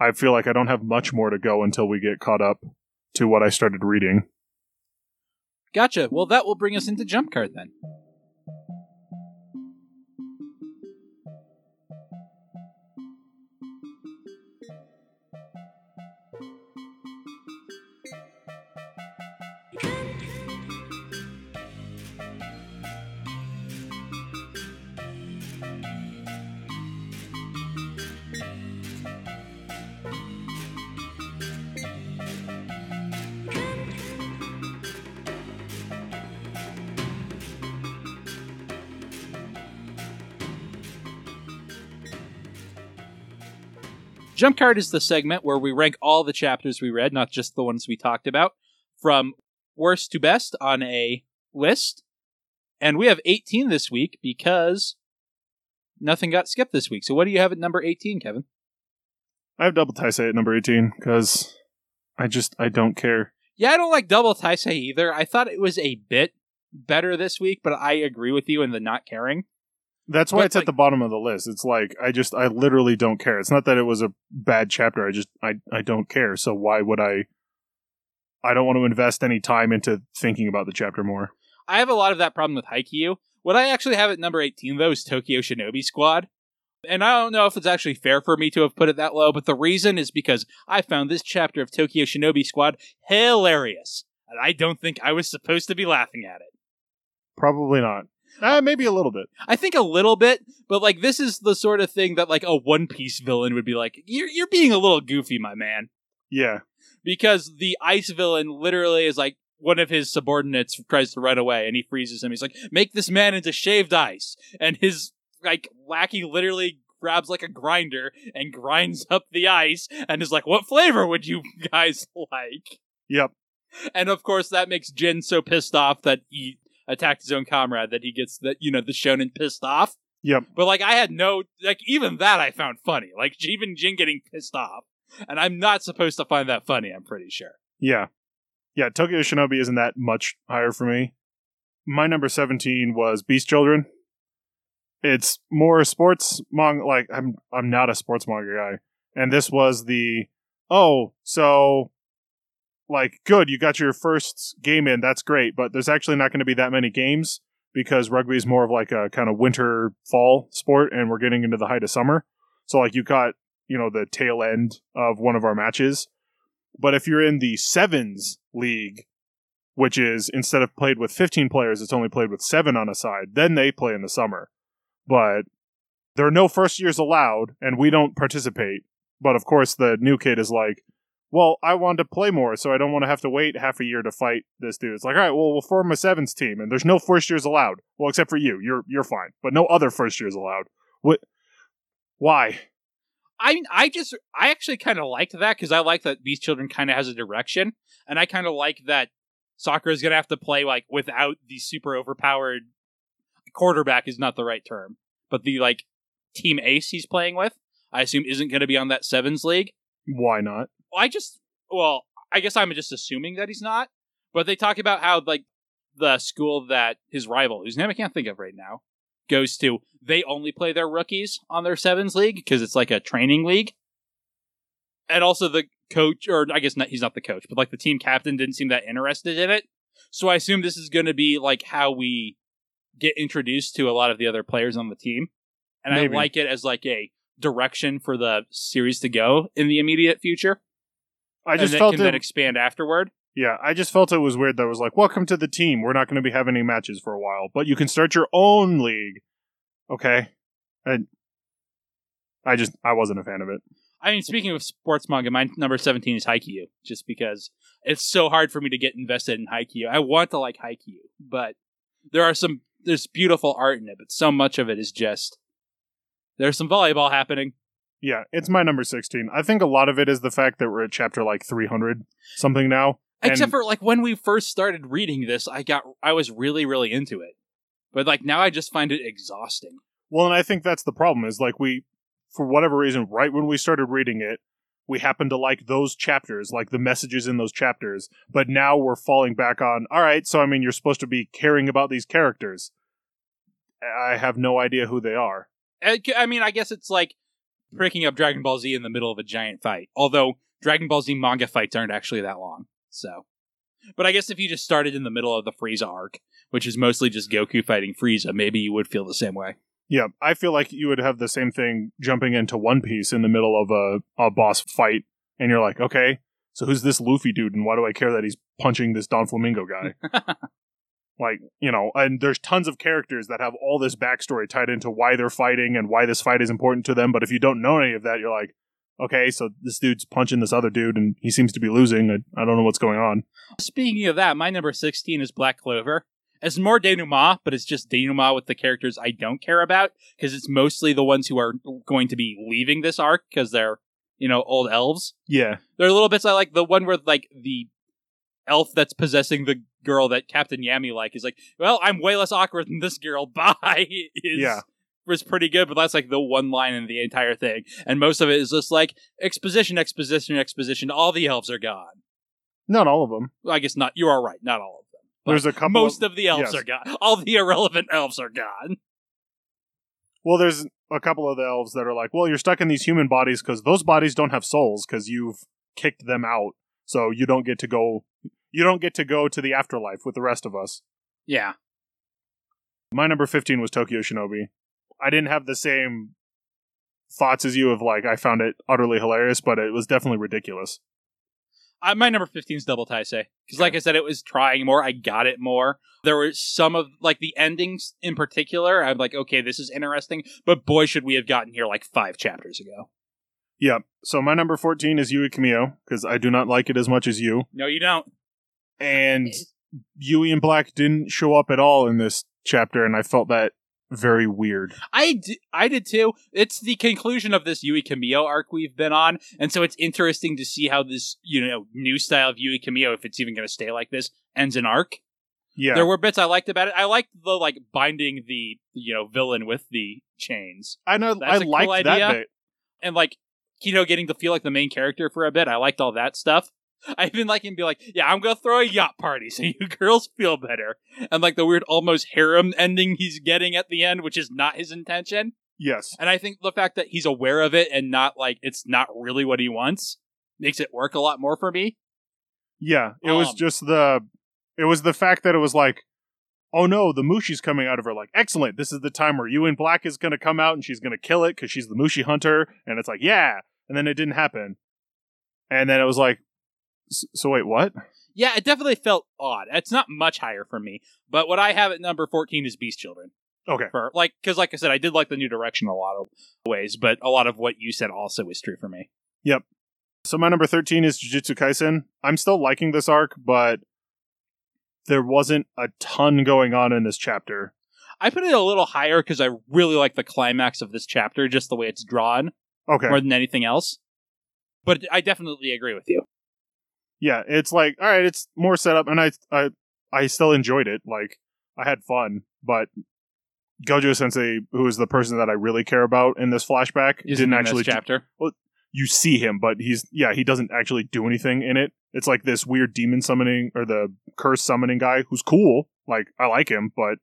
I feel like I don't have much more to go until we get caught up to what I started reading. Gotcha. Well, that will bring us into Jump Card then. Jump Card is the segment where we rank all the chapters we read, not just the ones we talked about, from worst to best on a list. And we have 18 this week because nothing got skipped this week. So what do you have at number 18, Kevin? I have double Taisei at number 18 because I just, I don't care. Yeah, I don't like Double Taisei either. I thought it was a bit better this week, but I agree with you in the not caring. That's why But, it's at the bottom of the list. It's like I just I literally don't care. It's not that it was a bad chapter. I just I I don't care. So why would I I don't want to invest any time into thinking about the chapter more. I have a lot of that problem with Haikyuu. What I actually have at number 18, though, is Tokyo Shinobi Squad. And I don't know if it's actually fair for me to have put it that low, but the reason is because I found this chapter of Tokyo Shinobi Squad hilarious. And I don't think I was supposed to be laughing at it. Probably not. Uh, maybe a little bit. I think a little bit, but like this is the sort of thing that like a One Piece villain would be like, "You're you're being a little goofy, my man." Yeah. because the ice villain literally is like one of his subordinates tries to run away and he freezes him. He's like, make this man into shaved ice. And his like lackey literally grabs like a grinder and grinds up the ice and is like, what flavor would you guys *laughs* like? Yep. And of course that makes Jin so pissed off that he attacked his own comrade that he gets the you know, the shonen pissed off. Yep. But like I had no like even that I found funny. Like *laughs* even Jin getting pissed off. And I'm not supposed to find that funny, I'm pretty sure. Yeah. Yeah, Tokyo Shinobi isn't that much higher for me. My number 17 was Beast Children. It's more sports manga like I'm I'm not a sports manga guy. And this was the oh, so like good, you got your first game in, that's great, but there's actually not going to be that many games because rugby is more of like a kind of winter fall sport and we're getting into the height of summer. So like you got, you know, the tail end of one of our matches but if you're in the sevens league, which is instead of played with 15 players, it's only played with seven on a side, then they play in the summer. But there are no first years allowed, and we don't participate. But of course, the new kid is like, well, I want to play more, so I don't want to have to wait half a year to fight this dude. It's like, all right, well, we'll form a sevens team, and there's no first years allowed. Well, except for you, you're you're fine, but no other first years allowed. What? Why? I mean, I just, I actually kind of liked that because I like that Beast Children kind of has a direction, and I kind of like that soccer is going to have to play like without the super overpowered quarterback is not the right term, but the like team ace he's playing with, I assume isn't going to be on that sevens league. Why not? I just, well, I guess I'm just assuming that he's not, but they talk about how like the school that his rival, whose name I can't think of right now, goes to, they only play their rookies on their sevens league because it's like a training league. And also the coach, or I guess not, he's not the coach, but like the team captain didn't seem that interested in it. So I assume this is going to be like how we get introduced to a lot of the other players on the team. And Maybe. I like it as like a direction for the series to go in the immediate future. I just and felt can it. then expand afterward. Yeah, I just felt it was weird that it was like, welcome to the team. We're not going to be having any matches for a while, but you can start your own league. Okay. And I just, I wasn't a fan of it. I mean, speaking of sports manga, my number 17 is Haikyuu, just because it's so hard for me to get invested in Haikyuu. I want to like Haikyuu, but there are some, there's beautiful art in it, but so much of it is just, there's some volleyball happening. Yeah, it's my number 16. I think a lot of it is the fact that we're at chapter like 300 something now. Except And- for like when we first started reading this, I got, I was really, really into it. But like now I just find it exhausting. Well, and I think that's the problem is like we, for whatever reason, right when we started reading it, we happened to like those chapters, like the messages in those chapters. But now we're falling back on, all right, so I mean, you're supposed to be caring about these characters. I have no idea who they are. I I mean, I guess it's like picking up Dragon Ball Z in the middle of a giant fight. Although Dragon Ball Z manga fights aren't actually that long. So, but I guess if you just started in the middle of the Frieza arc, which is mostly just Goku fighting Frieza, maybe you would feel the same way. Yeah, I feel like you would have the same thing jumping into One Piece in the middle of a, a boss fight, and you're like, okay, so who's this Luffy dude, and why do I care that he's punching this Doflamingo guy? *laughs* like, you know, and there's tons of characters that have all this backstory tied into why they're fighting and why this fight is important to them, but if you don't know any of that, you're like, okay, so this dude's punching this other dude, and he seems to be losing. I, I don't know what's going on. Speaking of that, my number 16 is Black Clover. It's more denouement, but it's just denouement with the characters I don't care about because it's mostly the ones who are going to be leaving this arc because they're, you know, old elves. Yeah, There are little bits I like. The one where like the elf that's possessing the girl that Captain Yami like is like, well, I'm way less awkward than this girl. *laughs* Bye. Is, Yeah. Was pretty good, but that's like the one line in the entire thing, and most of it is just like exposition, exposition, exposition. All the elves are gone. not all of them. I guess not. You are right. Not all of them. But There's a couple. Most of the elves yes. are gone. All the irrelevant elves are gone. Well, there's a couple of the elves that are like, well, you're stuck in these human bodies because those bodies don't have souls because you've kicked them out, so you don't get to go. You don't get to go to the afterlife with the rest of us. Yeah. My number 15 was Tokyo Shinobi. I didn't have the same thoughts as you of like I found it utterly hilarious, but it was definitely ridiculous. Uh, my number 15 is Double Taisei. Because, like I said, it was trying more. I got it more. There were some of, like, the endings in particular. I'm like, okay, this is interesting. But boy, should we have gotten here like five chapters ago. Yeah. So my number 14 is Yui Kamio because I do not like it as much as you. No, you don't. And Yui and Black didn't show up at all in this chapter, and I felt that very weird. I, d- I did too. It's the conclusion of this Yui Kamio arc we've been on. And so it's interesting to see how this, you know, new style of Yui Kamio, if it's even going to stay like this, ends an arc. Yeah. There were bits I liked about it. I liked the, like, binding the, you know, villain with the chains. I know. That's I a cool liked that bit. and like you know getting to feel like the main character for a bit i liked all that stuff i even like him be like yeah i'm gonna throw a yacht party so you *laughs* girls feel better and like the weird almost harem ending he's getting at the end which is not his intention Yes. and i think the fact that he's aware of it and not like it's not really what he wants makes it work a lot more for me Yeah. It was Um, just the. It was the fact that it was like, oh no, the Mushi's coming out of her. Like, excellent. This is the time where you and Black is to come out and she's to kill it because she's the Mushi hunter. And it's like, yeah. And then it didn't happen. And then it was like, so wait, what? yeah it definitely felt odd it's not much higher for me but what i have at number 14 is beast children Okay. for like because like i said i did like the new direction a lot of ways but a lot of what you said also is true for me Yep. So my number 13 is Jujutsu Kaisen. I'm still liking this arc, but there wasn't a ton going on in this chapter. I put it a little higher because I really like the climax of this chapter, just the way it's drawn Okay. more than anything else. But I definitely agree with you. Yeah, it's like, all right, it's more setup, and I, I, I still enjoyed it. Like, I had fun, but Gojo Sensei, who is the person that I really care about in this flashback, Isn't didn't in this actually. chapter. Well, you see him, but he's yeah, he doesn't actually do anything in it. It's like this weird demon summoning or the curse summoning guy who's cool. Like I like him, but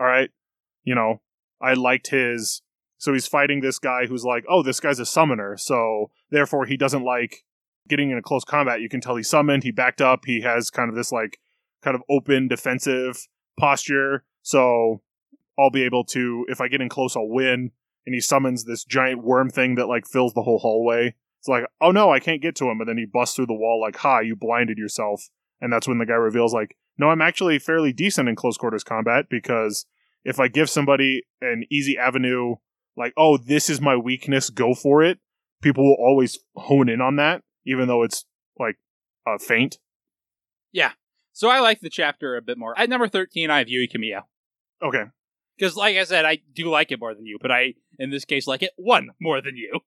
all right, you know, I liked his. So he's fighting this guy who's like, oh, this guy's a summoner, so therefore he doesn't like getting in a close combat. You can tell he summoned, he backed up, he has kind of this like kind of open defensive posture. So I'll be able to, if I get in close, I'll win and he summons this giant worm thing that like fills the whole hallway. It's like, oh no, I can't get to him, and then he busts through the wall like, ha, you blinded yourself. And that's when the guy reveals like, no, I'm actually fairly decent in close quarters combat because if I give somebody an easy avenue, like, oh, this is my weakness, go for it, people will always hone in on that, even though it's like uh, faint. Yeah. So I like the chapter a bit more. At number 13, I have Yui Kamiya. Okay. Because, like I said, I do like it more than you, but I, in this case, like it one more than you.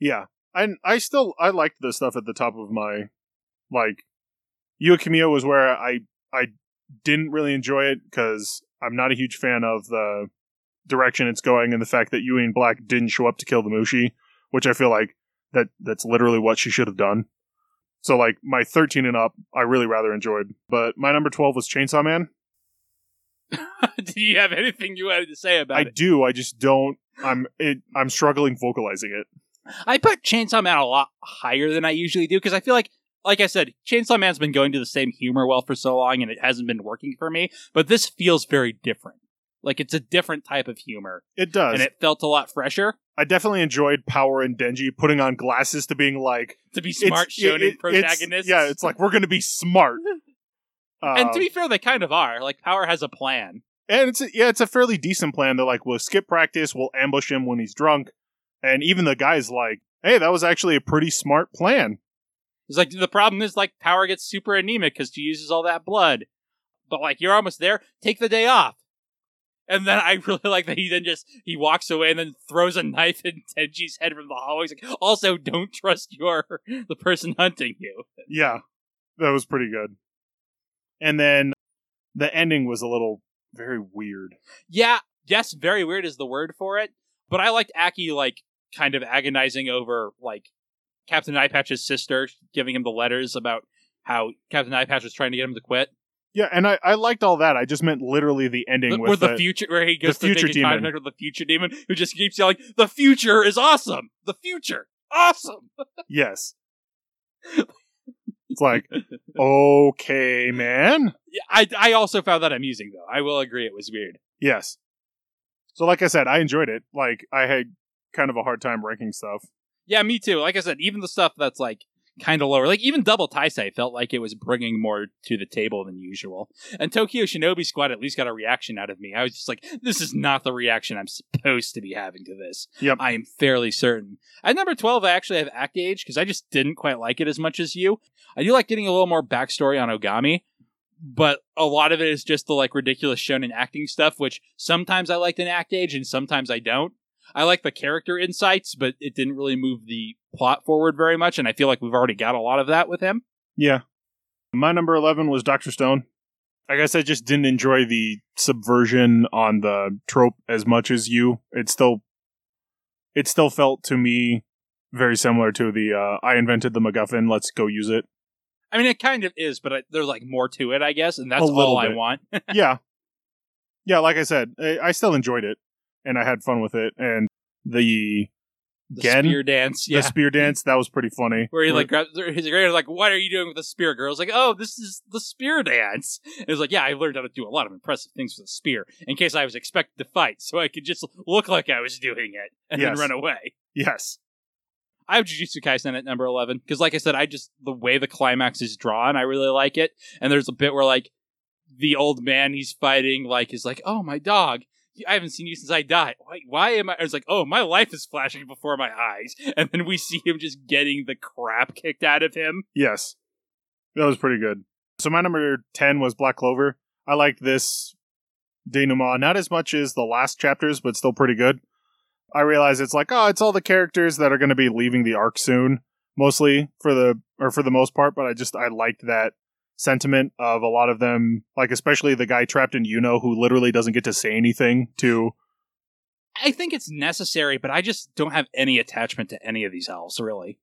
Yeah. And I still I liked the stuff at the top of my like Yui Kamiya was where I I didn't really enjoy it because I'm not a huge fan of the direction it's going and the fact that Yui and Black didn't show up to kill the Mushi, which I feel like that that's literally what she should have done. So like my 13 and up, I really rather enjoyed. But my number 12 was Chainsaw Man. *laughs* do you have anything you wanted to say about I it? I do, I just don't. I'm it. I'm struggling vocalizing it. I put Chainsaw Man a lot higher than I usually do because I feel like, like I said, Chainsaw Man's been going to the same humor well for so long and it hasn't been working for me. But this feels very different. Like it's a different type of humor, It does. and it felt a lot fresher. I definitely enjoyed Power and Denji putting on glasses to being like To be smart shonen it- it's- protagonists. Yeah, it's like we're gonna be smart. *laughs* and Um, to be fair, they kind of are. Like Power has a plan. and it's a, yeah, it's a fairly decent plan. They're like, we'll skip practice, we'll ambush him when he's drunk, and even the guy's like, hey, that was actually a pretty smart plan. It's like the problem is like Power gets super anemic because she uses all that blood. But like you're almost there, take the day off. And then I *laughs* really like that he then just he walks away and then throws a knife in *laughs* Denji's head from the hallway. He's like, also don't trust your *laughs* the person hunting you. Yeah, that was pretty good. And then the ending was a little very weird. Yeah, yes, very weird is the word for it. But I liked Aki like kind of agonizing over like Captain Eyepatch's sister giving him the letters about how Captain Eyepatch was trying to get him to quit. Yeah, and I, I liked all that. I just meant literally the ending The- with the, the- future, where he goes the to future take demon. contact with the future demon, who just keeps yelling, "The future is awesome! The future, awesome!" *laughs* Yes. It's like, okay, man. Yeah, I I also found that amusing though. I will agree, it was weird. Yes. So, like I said, I enjoyed it. Like, I had kind of a hard time ranking stuff. Yeah, me too. Like I said, even the stuff that's like kind of lower, like even Double Taisei felt like it was bringing more to the table than usual. And Tokyo Shinobi Squad at least got a reaction out of me. I was just like, this is not the reaction I'm supposed to be having to this. Yep. I am fairly certain. At number 12, I actually have Act Age because I just didn't quite like it as much as you. I do like getting a little more backstory on Ogami. But a lot of it is just the like ridiculous shonen acting stuff, which sometimes I liked in Act Age and sometimes I don't. I like the character insights, but it didn't really move the plot forward very much, and I feel like we've already got a lot of that with him. Yeah. My number 11 was Dr. Stone. I guess I just didn't enjoy the subversion on the trope as much as you. It still, it still felt to me very similar to the uh, I invented the MacGuffin, let's go use it. I mean, it kind of is, but I, there's like more to it, I guess, and that's all I want. *laughs* yeah. Yeah, like I said, I, I still enjoyed it and I had fun with it. And the, the Gen? spear dance, yeah. the spear dance, that was pretty funny. where he like grabs his great like, what are you doing with the spear? Girl's like, oh, this is the spear dance. *laughs* And it's like, yeah, I learned how to do a lot of impressive things with a spear in case I was expected to fight, so I could just look like I was doing it *laughs* and Yes. then run away. Yes. I have Jujutsu Kaisen at number 11 because, like I said, I just, the way the climax is drawn, I really like it. And there's a bit where, like, the old man he's fighting, like, is like, oh, my dog. I haven't seen you since I died. Why, why am I? It's like, oh, my life is flashing before my eyes. *laughs* And then we see him just getting the crap kicked out of him. Yes. That was pretty good. So my number 10 was Black Clover. I liked this denouement, not as much as the last chapters, but still pretty good. I realize it's like, oh, it's all the characters that are going to be leaving the arc soon, mostly for the, or for the most part, but I just, I liked that sentiment of a lot of them, like especially the guy trapped in Yuno who literally doesn't get to say anything to, I think it's necessary, but I just don't have any attachment to any of these elves, really.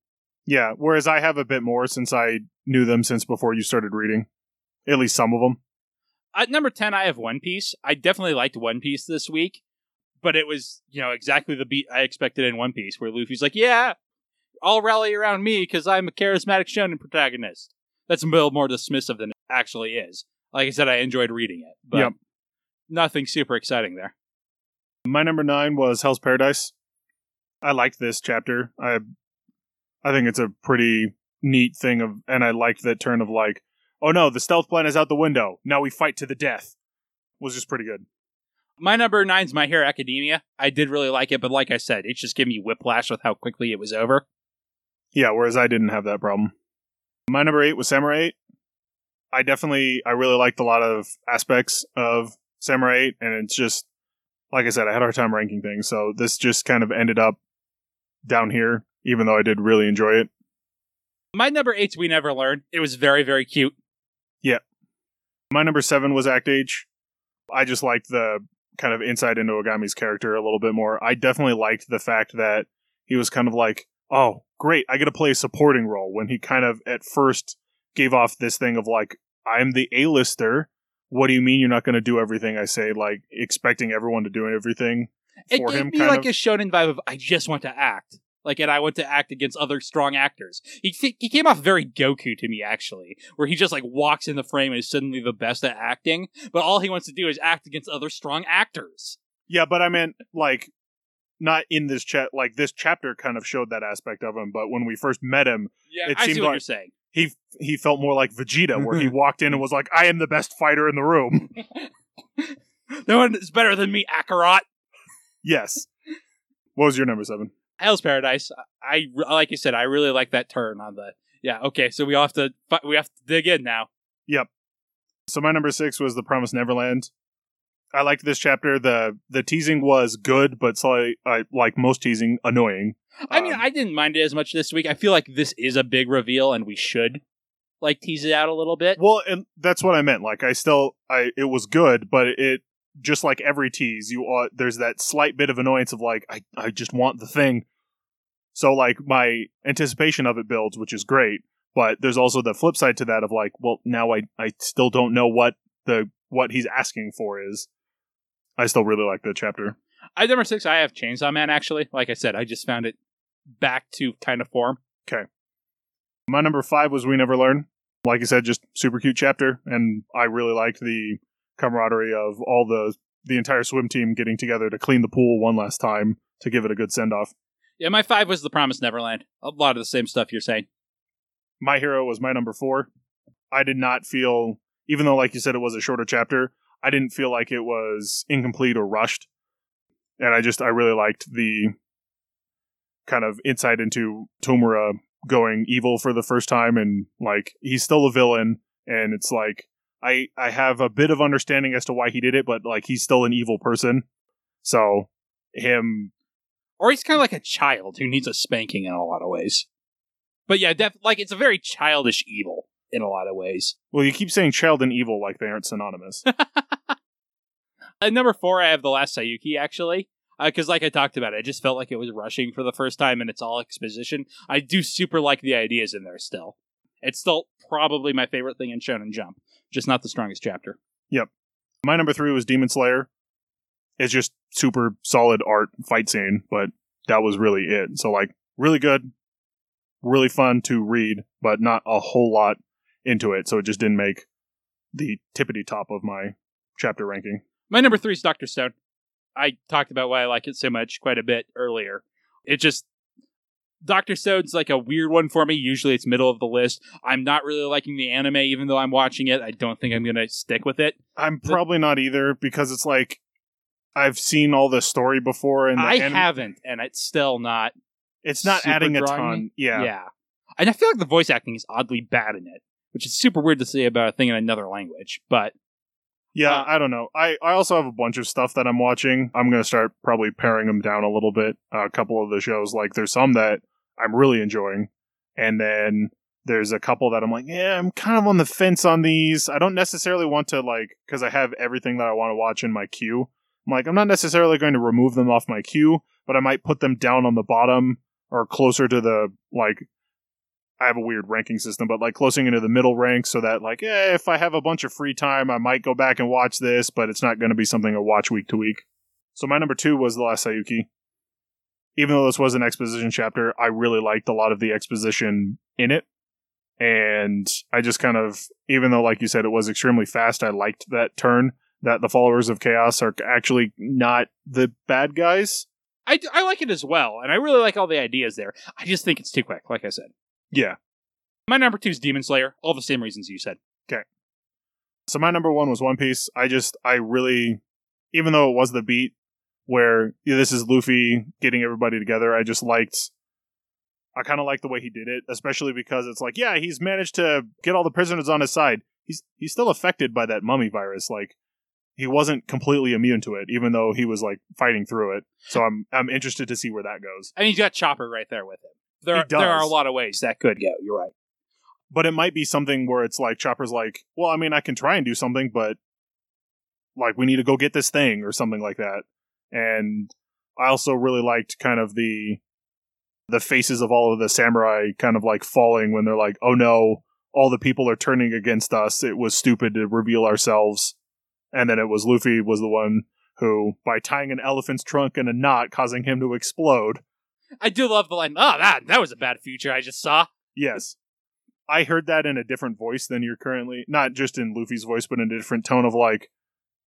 yeah, whereas I have a bit more since I knew them since before you started reading. At least some of them. At number 10, I have One Piece. I definitely liked One Piece this week, but it was, you know, exactly the beat I expected in One Piece, where Luffy's like, yeah, all rally around me because I'm a charismatic shonen protagonist. That's a little more dismissive than it actually is. Like I said, I enjoyed reading it, but Yep. nothing super exciting there. My number nine was Hell's Paradise. I liked this chapter. I I think it's a pretty neat thing of and I liked that turn of like, oh no, the stealth plan is out the window. Now we fight to the death. Was just pretty good. My number nine's My Hero Academia. I did really like it, but like I said, it just gave me whiplash with how quickly it was over. Yeah, whereas I didn't have that problem. My number eight was Samurai 8. I definitely, I really liked a lot of aspects of Samurai 8, and it's just, like I said, I had a hard time ranking things, so this just kind of ended up down here, even though I did really enjoy it. My number eight's We Never Learned. It was very, very cute. Yeah. My number seven was Act Age. I just liked the kind of insight into Ogami's character a little bit more. I definitely liked the fact that he was kind of like, oh, great, I get to play a supporting role when he kind of at first gave off this thing of like, I'm the A-lister. What do you mean you're not going to do everything I say? Like expecting everyone to do everything It for gave him, me like of. a shonen vibe of I just want to act. Like, and I want to act against other strong actors. He he came off very Goku to me, actually, where he just like walks in the frame and is suddenly the best at acting. But all he wants to do is act against other strong actors. Yeah, but I meant like not in this chat. Like this chapter kind of showed that aspect of him. But when we first met him, Yeah, It I see seemed what like- you're saying. he he felt more like Vegeta, where he *laughs* walked in and was like, "I am the best fighter in the room." *laughs* No one is better than me, Kakarot. yes. What was your number seven? Hell's Paradise. I I- like you said, I really like that turn on the. Yeah, okay, so we all have to we have to dig in now. Yep. So my number six was the Promised Neverland. I liked this chapter. the The teasing was good, but slightly, I like most teasing, annoying. I mean, Um, I didn't mind it as much this week. I feel like this is a big reveal, and we should like tease it out a little bit. Well, and that's what I meant. Like, I still, I it was good, but it just like every tease, you uh, there's that slight bit of annoyance of like, I I just want the thing. So like my anticipation of it builds, which is great, but there's also the flip side to that of like, well, now I I still don't know what the what he's asking for is. I still really like the chapter. I number six. I have Chainsaw Man. Actually, like I said, I just found it back to kind of form. Okay. My number five was We Never Learn. Like I said, just super cute chapter, and I really liked the camaraderie of all the the entire swim team getting together to clean the pool one last time to give it a good send off. Yeah, my five was The Promised Neverland. A lot of the same stuff you're saying. My hero was my number four. I did not feel, even though like you said it was a shorter chapter, I didn't feel like it was incomplete or rushed. And I just I really liked the kind of insight into Tomura going evil for the first time and like he's still a villain and it's like I I have a bit of understanding as to why he did it, but like he's still an evil person. So him Or he's kind of like a child who needs a spanking in a lot of ways. But yeah, def- like it's a very childish evil in a lot of ways. well, you keep saying child and evil like they aren't synonymous. *laughs* At number four, I have The Last Saiyuki, actually. Uh, because, like I talked about, it just felt like it was rushing for the first time and it's all exposition. I do super like the ideas in there still. It's still probably my favorite thing in Shonen Jump, just not the strongest chapter. Yep. My number three was Demon Slayer. It's just super solid art fight scene, but that was really it. So like really good, really fun to read, but not a whole lot into it. So it just didn't make the tippity top of my chapter ranking. My number three is Dr. Stone. I talked about why I like it so much quite a bit earlier. It just. Dr. Stone's like a weird one for me. Usually it's middle of the list. I'm not really liking the anime, even though I'm watching it. I don't think I'm going to stick with it. I'm probably not either because it's like I've seen all the story before and I anim- haven't, and it's still not. it's not adding a ton. me. Yeah. Yeah. And I feel like the voice acting is oddly bad in it, which is super weird to say about a thing in another language. But Yeah, Uh, I don't know. I, I also have a bunch of stuff that I'm watching. I'm going to start probably paring them down a little bit. a couple of the shows, like there's some that I'm really enjoying, and then there's a couple that I'm like, yeah, I'm kind of on the fence on these. I don't necessarily want to like because I have everything that I want to watch in my queue. I'm like, I'm not necessarily going to remove them off my queue, but I might put them down on the bottom or closer to the like. I have a weird ranking system, but like closing into the middle rank so that like, eh, if I have a bunch of free time, I might go back and watch this, but it's not going to be something I watch week to week. So my number two was the last Saiyuki. Even though this was an exposition chapter, I really liked a lot of the exposition in it. And I just kind of, even though, like you said, it was extremely fast, I liked that turn that the followers of chaos are actually not the bad guys. I, I like it as well, and I really like all the ideas there. I just think it's too quick, like I said. Yeah. My number two is Demon Slayer. All the same reasons you said. Okay. So my number one was One Piece. I just, I really, even though it was the beat where yeah, this is Luffy getting everybody together, I just liked, I kind of like the way he did it, especially because it's like, yeah, he's managed to get all the prisoners on his side. He's he's still affected by that mummy virus. Like he wasn't completely immune to it, even though he was like fighting through it. So I'm I'm interested to see where that goes. And he's got Chopper right there with him. There, are, there are a lot of ways that could go. You're right. But it might be something where it's like Chopper's like, well, I mean, I can try and do something, but like we need to go get this thing or something like that. And I also really liked kind of the the faces of all of the samurai kind of like falling when they're like, oh no, all the people are turning against us. It was stupid to reveal ourselves. And then it was Luffy was the one who, by tying an elephant's trunk in a knot, causing him to explode. I do love the line. Oh, that that was a bad future I just saw. Yes. I heard that in a different voice than you're currently, not just in Luffy's voice, but in a different tone of like,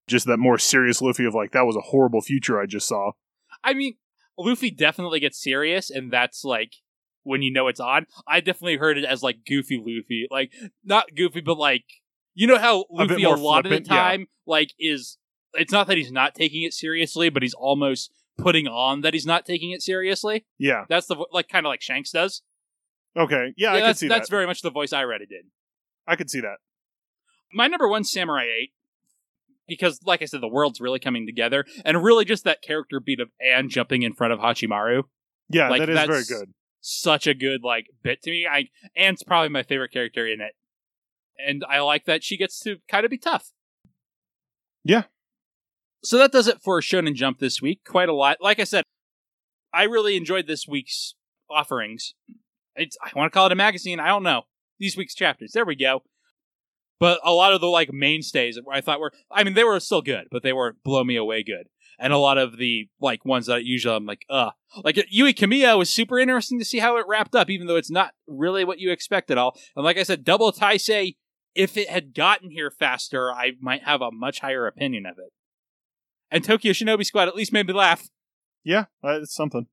just that more serious Luffy of like, that was a horrible future I just saw. I mean, Luffy definitely gets serious, and that's like when you know it's on. I definitely heard it as like goofy Luffy, like not goofy, but like you know how A Luffy a, more lot flippant, of the yeah. time like is. It's not that he's not taking it seriously, but he's almost putting on that he's not taking it seriously. Yeah. That's the vo- like kind of like Shanks does. Okay. Yeah, I can see that's that. very much the voice I read it in. I could see that. my number one samurai 8 because like i said the world's really coming together and really just that character beat of Ann jumping in front of hachimaru Yeah, Like, that is very good. such a good like bit to me i Ann's probably my favorite character in it and i like that she gets to kind of be tough Yeah. So that does it for shonen jump this week quite a lot like i said i really enjoyed this week's offerings it's, i want to call it a magazine i don't know these week's chapters there we go but a lot of the like mainstays I thought were I mean they were still good, but they were blow me away good. And a lot of the like ones that usually I'm like, uh like Yui Kamiya was super interesting to see how it wrapped up, even though it's not really what you expect at all. And like I said, Double Taisei, if it had gotten here faster, I might have a much higher opinion of it. And Tokyo Shinobi Squad at least made me laugh. Yeah, uh, it's something.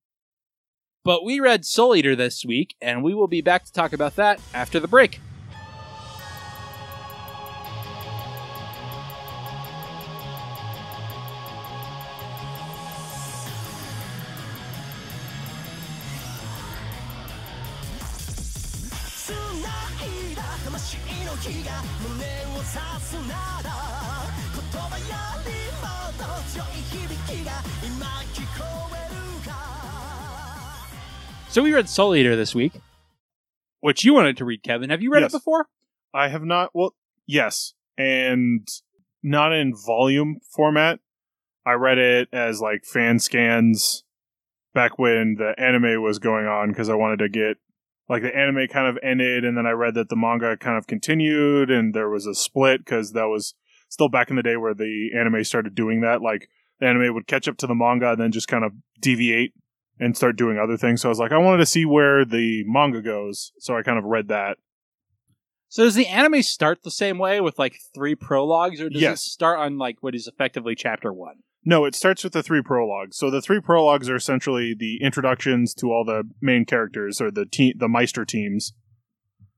But we read Soul Eater this week, and we will be back to talk about that after the break. So we read Soul Eater this week, which you wanted to read, Kevin. Have you read Yes. it before? I have not. Well, yes, and not in volume format. I read it as like fan scans back when the anime was going on because I wanted to get like the anime kind of ended, and then I read that the manga kind of continued, and there was a split because that was still back in the day where the anime started doing that. Like the anime would catch up to the manga and then just kind of deviate and start doing other things. So I was like, I wanted to see where the manga goes, so I kind of read that. So does the anime start the same way with like three prologues, or does it start on like what is effectively chapter one? No, it starts with the three prologues. So the three prologues are essentially the introductions to all the main characters or the te- the Meister teams.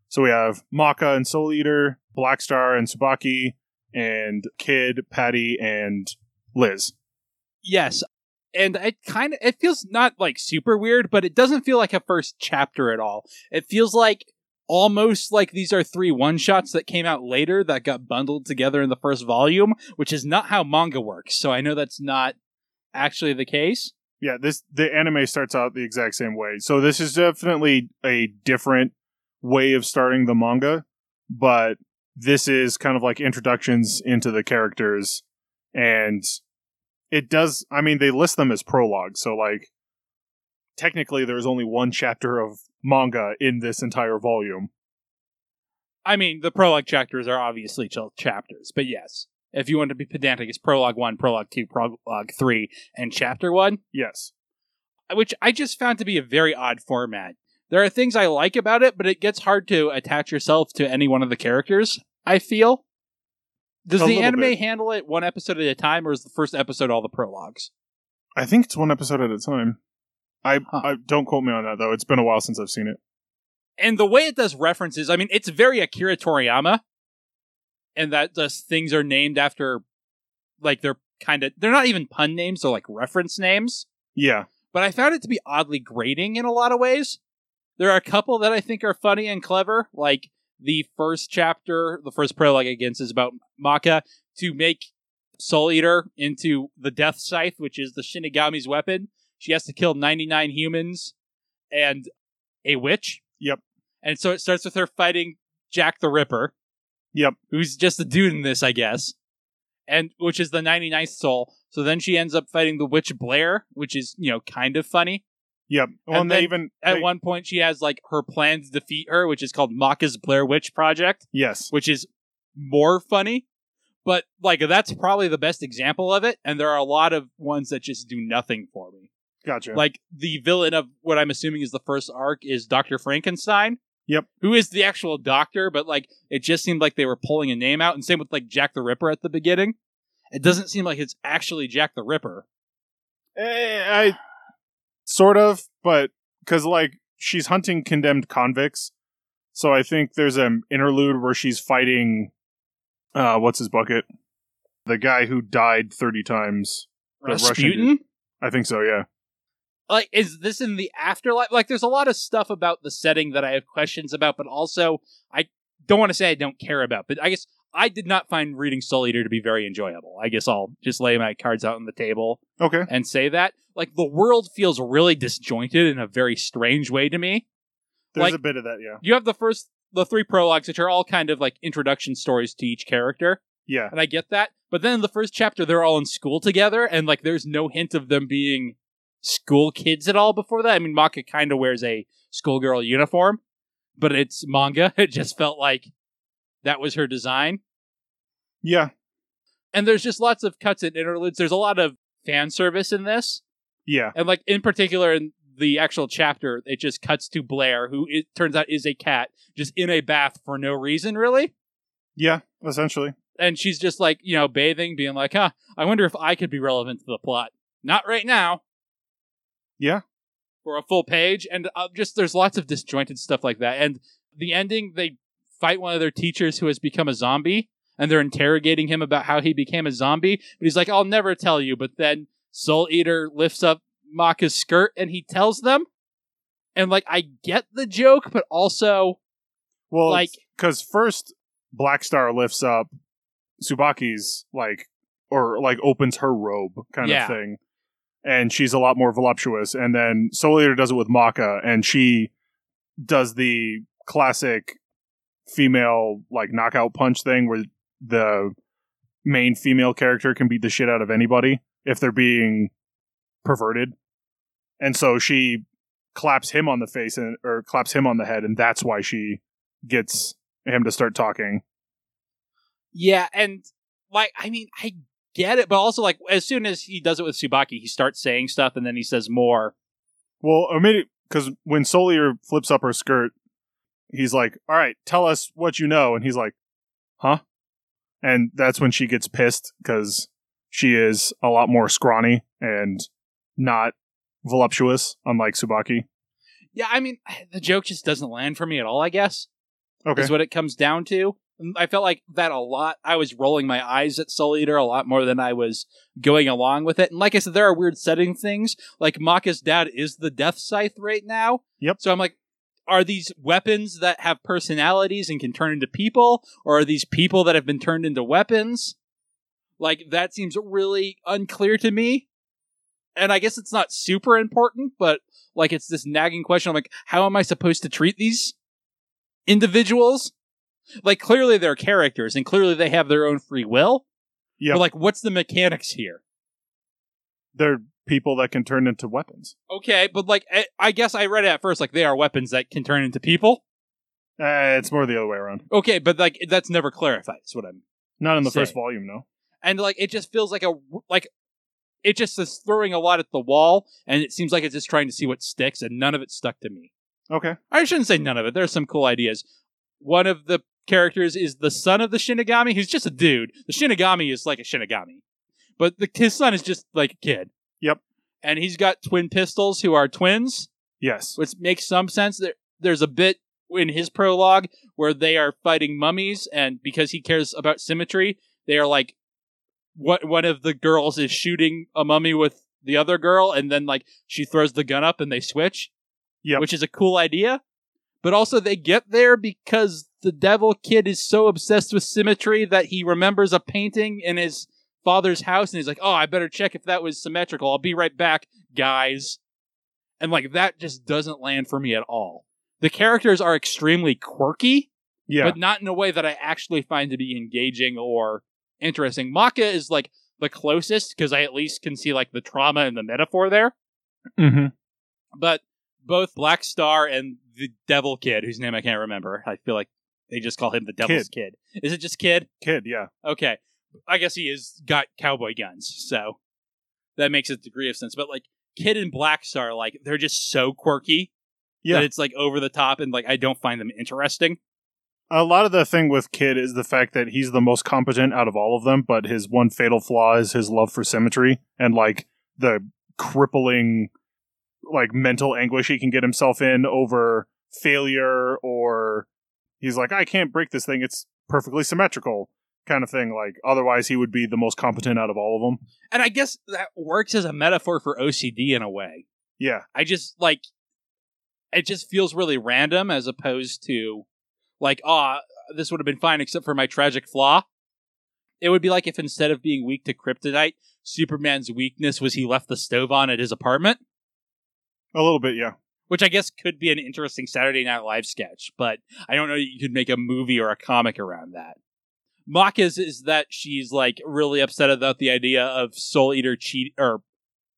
So we have Maka and Soul Eater, Blackstar and Tsubaki, and Kid, Patty, and Liz. Yes, and it kind of it feels not like super weird, but it doesn't feel like a first chapter at all. It feels like almost like these are three one shots that came out later that got bundled together in the first volume, which is not how manga works. So I know that's not actually the case. Yeah, this the anime starts out the exact same way. So this is definitely a different way of starting the manga, but this is kind of like introductions into the characters and it does I mean they list them as prologue. So like technically there's only one chapter of manga in this entire volume. I mean, the prologue chapters are obviously chapters, but yes, if you want to be pedantic, it's prologue one, prologue two, prologue three, and chapter one. Yes. which I just found to be a very odd format. There are things I like about it, but it gets hard to attach yourself to any one of the characters, I feel. Does A the anime bit. handle it one episode at a time, or is the first episode all the prologues? I think it's one episode at a time. I, Huh. I don't quote me on that though. It's been a while since I've seen it. And the way it does references, I mean, it's very Akira Toriyama, and that just things are named after, like, they're kind of, they're not even pun names, they're like reference names. Yeah. but I found it to be oddly grating in a lot of ways. There are a couple that I think are funny and clever, like the first chapter, the first prologue against is about Maka to make Soul Eater into the Death Scythe, which is the Shinigami's weapon. She has to kill 99 humans and a witch. Yep. And so it starts with her fighting Jack the Ripper. Yep. Who's just a dude in this, I guess. And which is the 99th soul. So then she ends up fighting the witch Blair, which is, you know, kind of funny. Yep. Well, And and even At they- one point, she has like her plan to defeat her, which is called Maka's Blair Witch Project, yes. which is more funny. But like that's probably the best example of it, and there are a lot of ones that just do nothing for me. Gotcha. Like the villain of what I'm assuming is the first arc is Doctor Frankenstein. Yep. Who is the actual doctor? But like it just seemed like they were pulling a name out, and same with like Jack the Ripper at the beginning. It doesn't seem like it's actually Jack the Ripper. Eh, I sort of, but because like she's hunting condemned convicts, so I think there's an interlude where she's fighting. Uh, what's his bucket? The guy who died thirty times. The Russian Rasputin. I think so. Yeah. like is this in the afterlife like there's a lot of stuff about the setting that i have questions about but also i don't want to say i don't care about but i guess i did not find reading soul eater to be very enjoyable i guess i'll just lay my cards out on the table Okay. and say that like the world feels really disjointed in a very strange way to me There's Like- a bit of that. Yeah. you have the first the three prologues which are all kind of like introduction stories to each character Yeah. and I get that. But then in the first chapter, they're all in school together, and like there's no hint of them being school kids at all before that. I mean, Maka kind of wears a schoolgirl uniform, but it's manga. *laughs* It just felt like that was her design. Yeah. And there's just lots of cuts and interludes. There's a lot of fan service in this. Yeah. And like in particular in the actual chapter, it just cuts to Blair, who it turns out is a cat, just in a bath for no reason, really. Yeah. Essentially. and she's just like you know bathing being like huh i wonder if i could be relevant to the plot not right now Yeah. for a full page and uh, just there's lots of disjointed stuff like that and the ending they fight one of their teachers who has become a zombie and they're interrogating him about how he became a zombie but he's like i'll never tell you but then soul eater lifts up maka's skirt and he tells them and like i get the joke but also Well, Like- because first Black Star lifts up Tsubaki's like or like opens her robe kind Yeah. of thing, and she's a lot more voluptuous. And then Soul Eater does it with Maka, and she does the classic female like knockout punch thing where the main female character can beat the shit out of anybody if they're being perverted. And so she claps him on the face and or claps him on the head and that's why she gets him to start talking. Yeah, and like I mean, I get it, but also like as soon as he does it with Tsubaki, he starts saying stuff and then he says more. Well, I mean, because when Soul Eater flips up her skirt, he's like, "All right, tell us what you know," and he's like, "Huh?" And that's when she gets pissed because she is a lot more scrawny and not voluptuous, unlike Tsubaki. Yeah, I mean, *sighs* the joke just doesn't land for me at all. I guess Okay, is what it comes down to. Mm, I felt like that a lot. I was rolling my eyes at Soul Eater a lot more than I was going along with it. And like I said, there are weird setting things. Like Maka's dad is the Death Scythe right now. Yep. So I'm like, are these weapons that have personalities and can turn into people, or are these people that have been turned into weapons? Like that seems really unclear to me. And I guess it's not super important, but like it's this nagging question. I'm like, how am I supposed to treat these individuals? Like clearly they're characters and clearly they have their own free will. Yeah. But like what's the mechanics here? they're people that can turn into weapons. Okay, but like I, I guess I read it at first like they are weapons that can turn into people. Uh, it's more the other way around. Okay, but like that's never clarified. Is what I'm Not in the Say. first volume, no. and like it just feels like a like it just is throwing a lot at the wall and it seems like it's just trying to see what sticks and none of it stuck to me. Okay. I shouldn't say none of it. There's some cool ideas. One of the characters is the son of the Shinigami, who's just a dude. The Shinigami is like a Shinigami, but the, his son is just like a kid. Yep. And he's got twin pistols who are twins, Yes. which makes some sense. There, there's a bit in his prologue where they are fighting mummies, and because he cares about symmetry, they are like, what one of the girls is shooting a mummy with the other girl, and then like she throws the gun up and they switch Yep. which is a cool idea. but also they get there because the devil kid is so obsessed with symmetry that he remembers a painting in his father's house and he's like, "Oh, I better check if that was symmetrical. I'll be right back, guys." And like that just doesn't land for me at all. The characters are extremely quirky, Yeah. but not in a way that I actually find to be engaging or interesting. Maka is like the closest because I at least can see like the trauma and the metaphor there. mm-hmm. But both Black Star and the Devil Kid, whose name I can't remember, I feel like they just call him the Devil's Kid. Is it just Kid? Kid, yeah. Okay, I guess he has got cowboy guns, so that makes a degree of sense. But like Kid and Black Star, like they're just so quirky Yeah. that it's like over the top, and like I don't find them interesting. A lot of the thing with Kid is the fact that he's the most competent out of all of them, but his one fatal flaw is his love for symmetry and like the crippling like mental anguish he can get himself in over failure or he's like I can't break this thing it's perfectly symmetrical kind of thing like otherwise he would be the most competent out of all of them. And I guess that works as a metaphor for OCD in a way. Yeah. I just like it just feels really random as opposed to like, ah, this would have been fine except for my tragic flaw. It would be like if instead of being weak to kryptonite, Superman's weakness was he left the stove on at his apartment, A little bit, yeah. which I guess could be an interesting Saturday Night Live sketch, but I don't know you could make a movie or a comic around that. Maka's is that she's like really upset about the idea of Soul Eater cheat or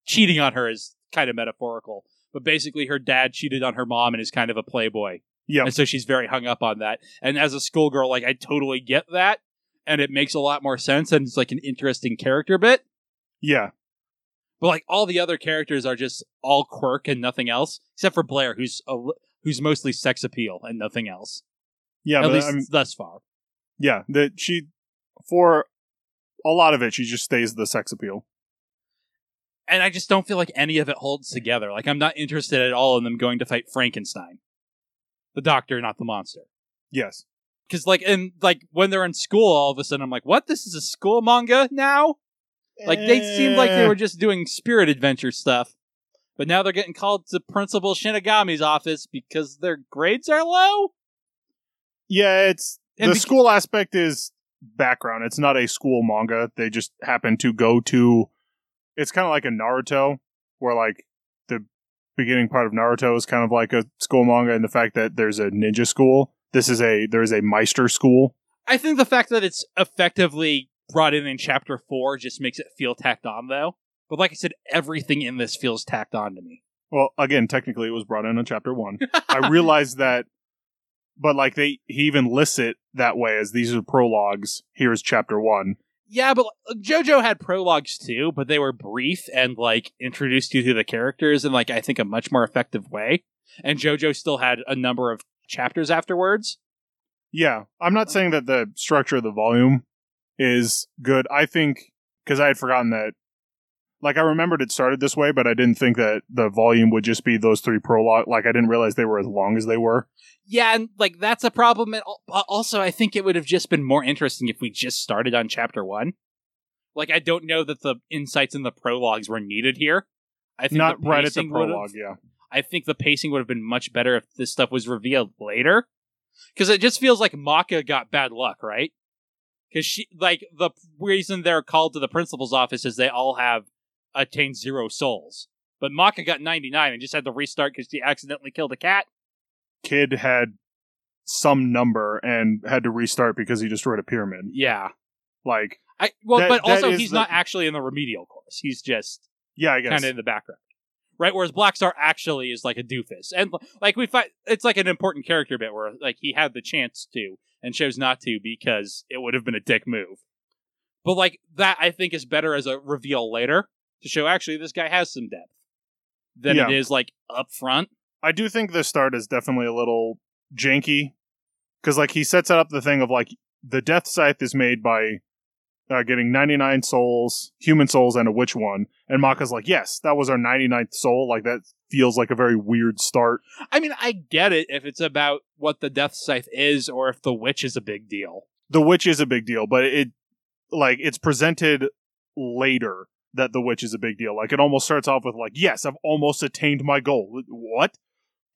cheating on her is kind of metaphorical, but basically her dad cheated on her mom and is kind of a playboy. Yeah. And so she's very hung up on that. And as a schoolgirl, like I totally get that. And it makes a lot more sense and it's like an interesting character bit. Yeah. But like all the other characters are just all quirk and nothing else, except for Blair, who's a, who's mostly sex appeal and nothing else. Yeah, At least I mean, thus far. Yeah, that she for a lot of it she just stays the sex appeal. And I just don't feel like any of it holds together. Like I'm not interested at all in them going to fight Frankenstein, the doctor, not the monster. Yes. Because like and like when they're in school, all of a sudden I'm like, what? This is a school manga now? Like they seemed like they were just doing spirit adventure stuff, but now they're getting called to Principal Shinigami's office because their grades are low. Yeah, it's the beca- school aspect is background. It's not a school manga. They just happen to go to. It's kind of like a Naruto, where like the beginning part of Naruto is kind of like a school manga, and the fact that there's a ninja school. This is a there is a Meister school. I think the fact that it's effectively brought in in chapter four just makes it feel tacked on, though. But like I said, everything in this feels tacked on to me. Well, again, technically it was brought in in chapter one. *laughs* I realized that, but like they he even lists it that way as these are prologues. Here's chapter one. Yeah, but like, JoJo had prologues too, but they were brief and like introduced you to the characters in like I think a much more effective way. And JoJo still had a number of chapters afterwards. Yeah, I'm not saying that the structure of the volume is good. I think because I had forgotten that. Like I remembered it started this way, but I didn't think that the volume would just be those three prologue. Like I didn't realize they were as long as they were. Yeah, and like that's a problem. Also, I think it would have just been more interesting if we just started on chapter one. Like, I don't know that the insights in the prologues were needed here. I think Not right at the prologue. Yeah, I think the pacing would have been much better if this stuff was revealed later. Because it just feels like Maka got bad luck, right? Because she, like, the reason they're called to the principal's office is they all have attained zero souls. But Maka got 99 and just had to restart because she accidentally killed a cat. kid had some number and had to restart because he destroyed a pyramid. Yeah. Like, I well, That- but also he's the- not actually in the remedial course. He's just yeah, I guess. kind of in the background, right? Whereas Black Star actually is like a doofus, and like we find it's like an important character bit where like he had the chance to and chose not to because it would have been a dick move. But like that, I think is better as a reveal later to show actually this guy has some depth than Yeah. it is like up front. I do think the start is definitely a little janky because, like, he sets up the thing of like the Death Scythe is made by uh, getting 99 souls, human souls, and a witch one, and Maka's like, yes, that was our 99th soul. Like that feels like a very weird start. I mean, I get it if it's about what the Death Scythe is or if the witch is a big deal. The witch is a big deal, but it like it's presented later that the witch is a big deal. Like it almost starts off with like, yes, I've almost attained my goal. What?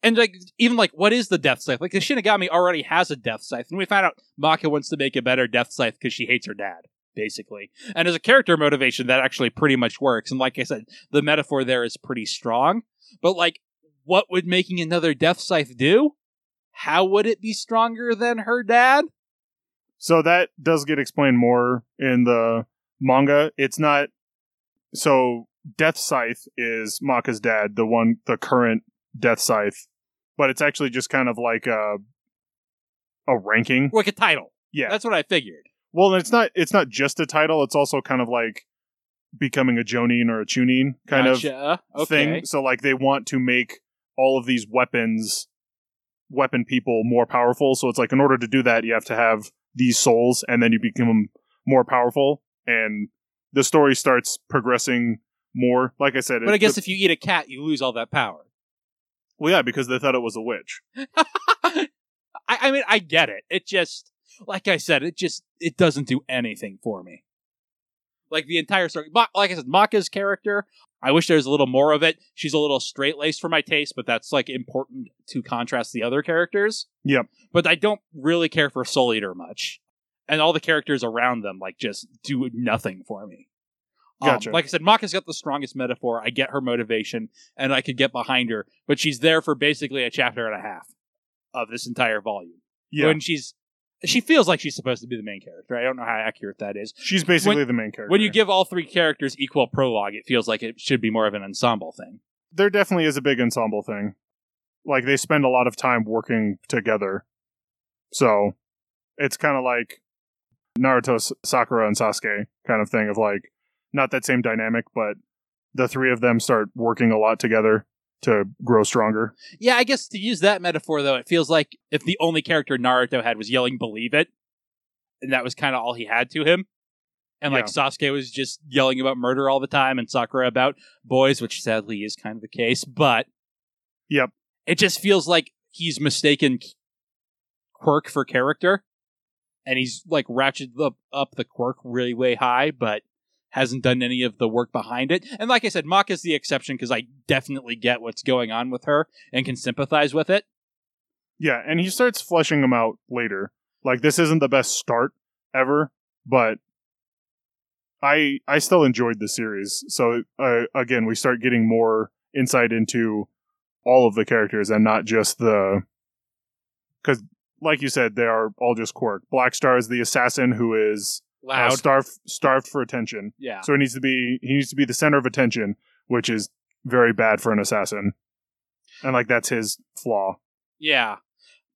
And like even like what is the death scythe? Like the Shinigami already has a death scythe, and we find out Maka wants to make a better death scythe because she hates her dad, basically. And as a character motivation, that actually pretty much works. And like I said, the metaphor there is pretty strong. But like, what would making another death scythe do? How would it be stronger than her dad? So that does get explained more in the manga. It's not so Death Scythe is Maka's dad, the one the current Death Scythe, but it's actually just kind of like a a ranking. Like a title. Yeah. That's what I figured. Well, it's not it's not just a title, it's also kind of like becoming a Jonin or a Chunin kind of Gotcha. Okay. thing. So like they want to make all of these weapons weapon people more powerful. So it's like in order to do that you have to have these souls and then you become more powerful and the story starts progressing more. Like I said, But I guess the- if you eat a cat, you lose all that power. well yeah, because they thought it was a witch. *laughs* I, I mean, I get it. It just, like I said, it just it doesn't do anything for me. Like the entire story, Ma- like I said, Maka's character. I wish there was a little more of it. She's a little straight laced for my taste, but that's like important to contrast the other characters. Yep. But I don't really care for Soul Eater much, and all the characters around them like just do nothing for me. Um, Gotcha. like I said, Maka's got the strongest metaphor. I get her motivation, and I could get behind her, but she's there for basically a chapter and a half of this entire volume. Yeah. When she's she feels like she's supposed to be the main character. I don't know how accurate that is. She's basically the main character. When you give all three characters equal prologue, it feels like it should be more of an ensemble thing. there definitely is a big ensemble thing. Like they spend a lot of time working together. So it's kind of like Naruto, Sakura, and Sasuke kind of thing of like not that same dynamic, but the three of them start working a lot together to grow stronger. Yeah, I guess to use that metaphor though, it feels like if the only character Naruto had was yelling "Believe it," and that was kind of all he had to him, and like Sasuke was just yelling about murder all the time, and Sakura about boys, which sadly is kind of the case. But Yep. it just feels like he's mistaken quirk for character, and he's like ratcheted up, up the quirk really way high, but hasn't done any of the work behind it. And like I said, Maka's the exception because I definitely get what's going on with her and can sympathize with it. Yeah, and he starts fleshing them out later. Like this isn't the best start ever, but I I still enjoyed the series. So uh, again, we start getting more insight into all of the characters and not just the because, like you said, they are all just quirk. Black Star is the assassin who is uh, starved starved for attention. yeah. So he needs to be he needs to be the center of attention, which is very bad for an assassin. And like that's his flaw. Yeah.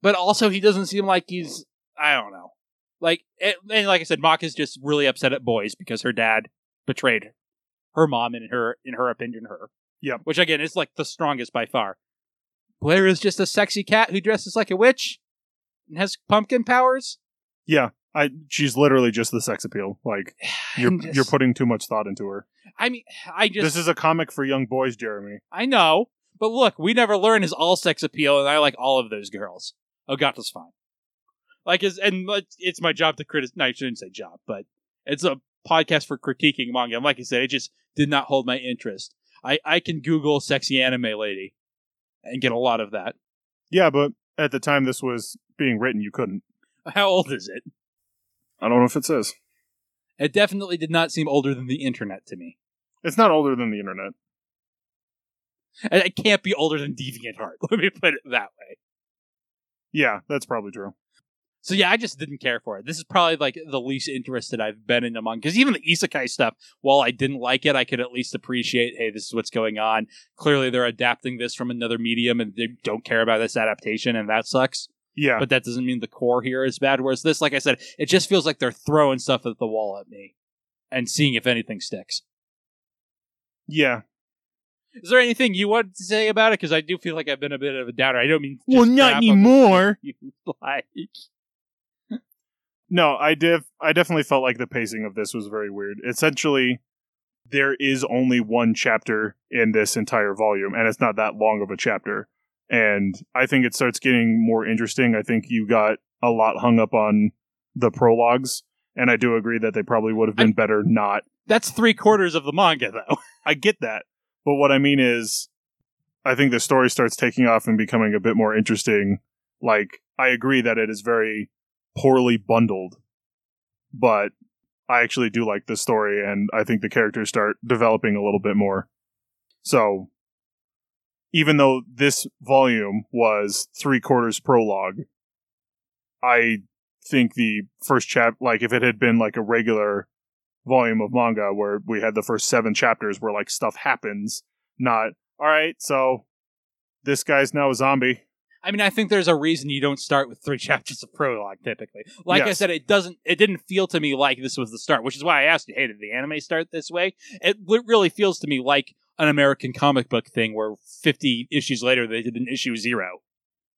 But also, he doesn't seem like he's. I don't know. Like, it, and like I said, Maka's just really upset at boys because her dad betrayed her mom and her, in her opinion, her. Yep. Which again is like the strongest by far. Blair is just a sexy cat who dresses like a witch and has pumpkin powers. Yeah, I she's literally just the sex appeal. Like *sighs* you're just- you're putting too much thought into her. I mean, I just. this is a comic for young boys, Jeremy. I know, but look, we never learn his all sex appeal, and I like all of those girls. Ogata's fine. Like, is and it's my job to criticize. No, I shouldn't say job, but it's a podcast for critiquing manga. And like I said, it just did not hold my interest. I I can Google sexy anime lady and get a lot of that. Yeah, but at the time this was being written, you couldn't. How old is it? I don't know if it says. It definitely did not seem older than the internet to me. It's not older than the internet. And It can't be older than DeviantArt. *laughs* Let me put it that way. Yeah, that's probably true. So yeah, I just didn't care for it. This is probably like the least interested I've been in among because even the isekai stuff, while I didn't like it, I could at least appreciate, hey, this is what's going on. Clearly, they're adapting this from another medium, and they don't care about this adaptation, and that sucks. Yeah, But that doesn't mean the core here is bad. Whereas this, like I said, it just feels like they're throwing stuff at the wall at me and seeing if anything sticks. yeah. Is there anything you want to say about it? Because I do feel like I've been a bit of a doubter. I don't mean just Well, not crap on the anymore. *laughs* You like. No, I def I definitely felt like the pacing of this was very weird. Essentially, there is only one chapter in this entire volume, and it's not that long of a chapter. And I think it starts getting more interesting. I think you got a lot hung up on the prologues, and I do agree that they probably would have been better not. That's three quarters of the manga, though. *laughs* I get that, but what I mean is, I think the story starts taking off and becoming a bit more interesting. Like, I agree that it is very poorly bundled, but I actually do like the story, and I think the characters start developing a little bit more. So, even though this volume was three quarters prologue, I think the first chap, like if it had been like a regular volume of manga where we had the first seven chapters where like stuff happens, not all right. So this guy's now a zombie. I mean, I think there's a reason you don't start with three *laughs* chapters of prologue typically. Like I said, it doesn't. It didn't feel to me like this was the start, which is why I asked you, "Hey, did the anime start this way?" It really feels to me like an American comic book thing, where 50 issues later they did an issue zero,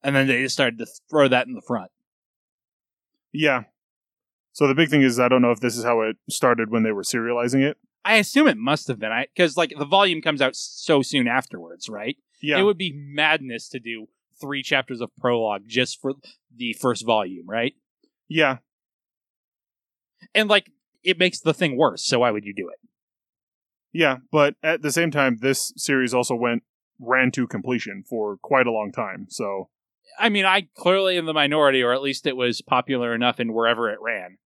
and then they just started to throw that in the front. Yeah. So the big thing is, I don't know if this is how it started when they were serializing it. I assume it must have been, I because like the volume comes out so soon afterwards, right? Yeah. It would be madness to do three chapters of prologue just for the first volume, right? yeah. And like it makes the thing worse. So why would you do it? Yeah. But at the same time, this series also went ran to completion for quite a long time. So I mean, I clearly in the minority, or at least it was popular enough in wherever it ran.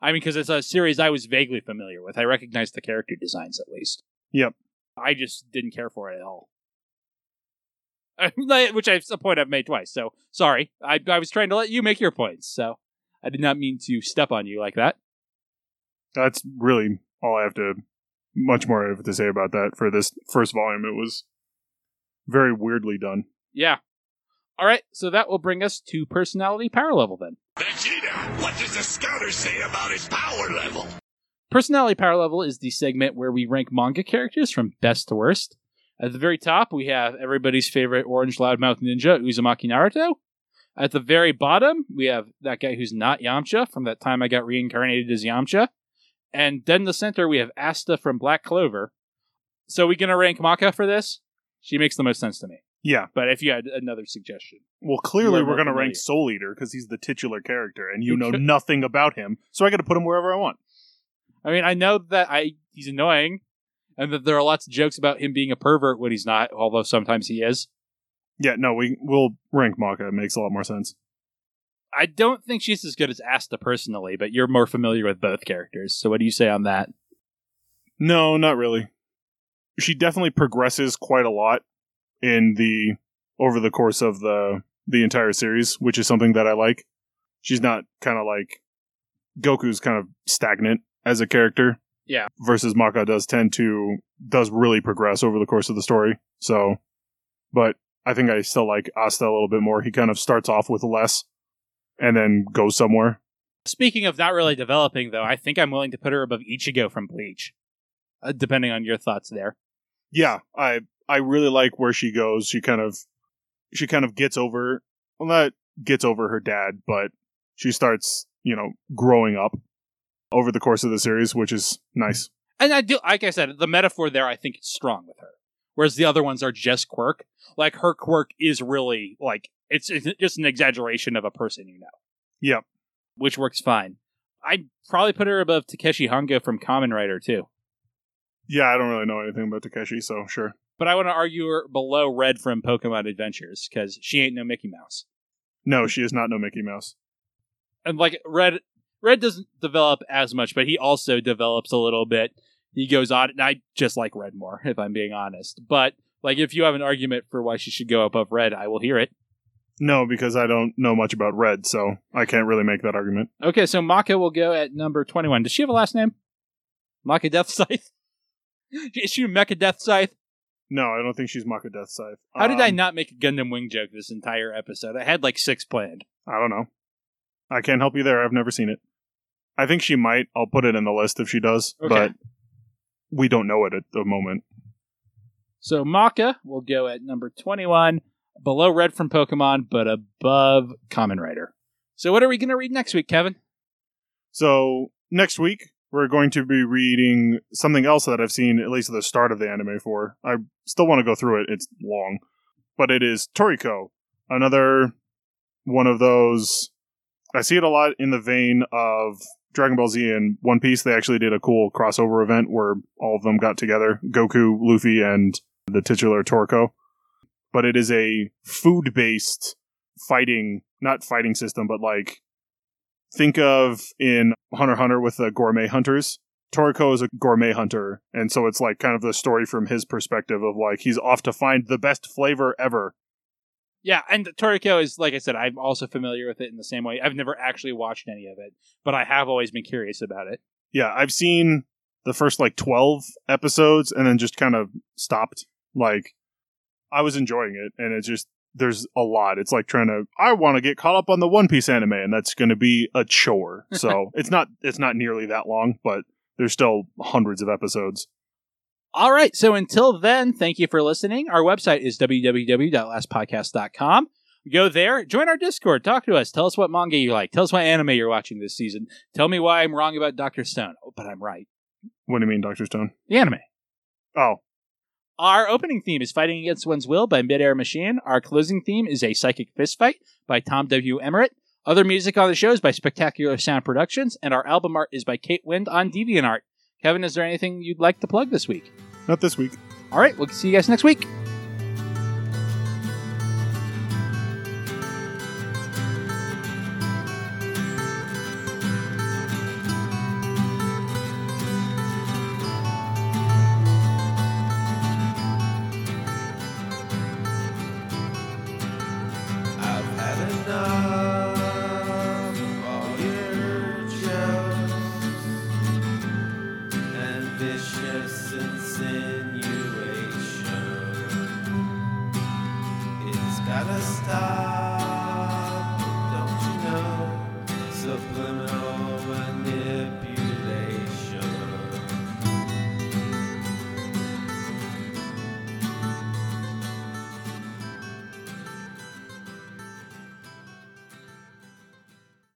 I mean, because it's a series I was vaguely familiar with. I recognized the character designs at least. Yep. I just didn't care for it at all. *laughs* Which is a point I've made twice. So sorry. I, I was trying to let you make your points. So I did not mean to step on you like that. that's really all I have to much more I have to say about that for this first volume. It was very weirdly done. Yeah. All right. So that will bring us to personality power level then. Vegeta, what does the scouter say about his power level? Personality power level is the segment where we rank manga characters from best to worst. At the very top, we have everybody's favorite orange loudmouth ninja, Uzumaki Naruto. At the very bottom, we have that guy who's not Yamcha from that time I got reincarnated as Yamcha. And then in the center, we have Asta from Black Clover. So we gonna rank Maka for this? She makes the most sense to me. Yeah. But if you had another suggestion, Well, clearly we're going to rank Soul Eater because he's the titular character, and you know nothing about him. So I got to put him wherever I want. I mean, I know that I he's annoying, and that there are lots of jokes about him being a pervert when he's not, although sometimes he is. Yeah, no, we we'll rank Maka. It makes a lot more sense. I don't think she's as good as Asta personally, but you're more familiar with both characters. So what do you say on that? No, not really. She definitely progresses quite a lot in the over the course of the the entire series, which is something that I like. She's not kind of like Goku's kind of stagnant as a character. Yeah. Versus Maka does tend to does really progress over the course of the story. So, but I think I still like Asta a little bit more. He kind of starts off with less and then go somewhere. Speaking of not really developing, though, I think I'm willing to put her above Ichigo from Bleach, uh, depending on your thoughts there. yeah, I I really like where she goes. She kind of she kind of gets over well not gets over her dad, but she starts, you know, growing up over the course of the series, which is nice. And I do, like I said, the metaphor there I think is strong with her, whereas the other ones are just quirk. Like her quirk is really like it's, it's just an exaggeration of a person you know. Yep. which works fine. I'd probably put her above Takeshi Hongo from Kamen Rider too. Yeah, I don't really know anything about Takeshi, so sure. But I want to argue her below Red from Pokemon Adventures because she ain't no Mickey Mouse. No, she is not no Mickey Mouse. And like Red, Red doesn't develop as much, but he also develops a little bit. He goes on, and I just like Red more, if I'm being honest. But like, if you have an argument for why she should go above Red, I will hear it. No, because I don't know much about Red, so I can't really make that argument. Okay, so Maka will go at number 21. Does she have a last name? Maka Death Scythe? *laughs* Is she Mecha Death Scythe? No, I don't think she's Maka Death Scythe. How did I Um, not make a Gundam Wing joke this entire episode? I had like six planned. I don't know. I can't help you there. I've never seen it. I think she might. I'll put it in the list if she does, Okay. but we don't know it at the moment. So Maka will go at number 21, below Red from Pokemon, but above Kamen Rider. So what are we going to read next week, Kevin? So next week we're going to be reading something else that I've seen at least at the start of the anime for. I still want to go through it. It's long, but it is Toriko, another one of those. I see it a lot in the vein of Dragon Ball Z and One Piece. They actually did a cool crossover event where all of them got together: Goku, Luffy, and the titular Toriko. but it is a food based fighting, not fighting system, but like think of in Hunter Hunter with the gourmet hunters. Toriko is a gourmet hunter, and so it's like kind of the story from his perspective of like he's off to find the best flavor ever. Yeah, and Toriko is like I said, I'm also familiar with it in the same way. I've never actually watched any of it, but I have always been curious about it. Yeah, I've seen the first like 12 episodes and then just kind of stopped. Like I was enjoying it and it just there's a lot. It's like trying to I want to get caught up on the One Piece anime and that's going to be a chore. *laughs* So, it's not it's not nearly that long, but there's still hundreds of episodes. All right, so until then, thank you for listening. Our website is www.lastpodcast.com. Go there, join our Discord, talk to us, tell us what manga you like, tell us what anime you're watching this season. Tell me why I'm wrong about Dr. Stone. Oh, but I'm right. What do you mean, Dr. Stone? The anime. Oh, Our opening theme is Fighting Against One's Will by Midair Machine. Our closing theme is A Psychic Fist Fight by Tom W. Emmerich. Other music on the show is by Spectacular Sound Productions, and our album art is by Kate Wind on DeviantArt. Kevin, is there anything you'd like to plug this week? not this week. All right, we'll see you guys next week.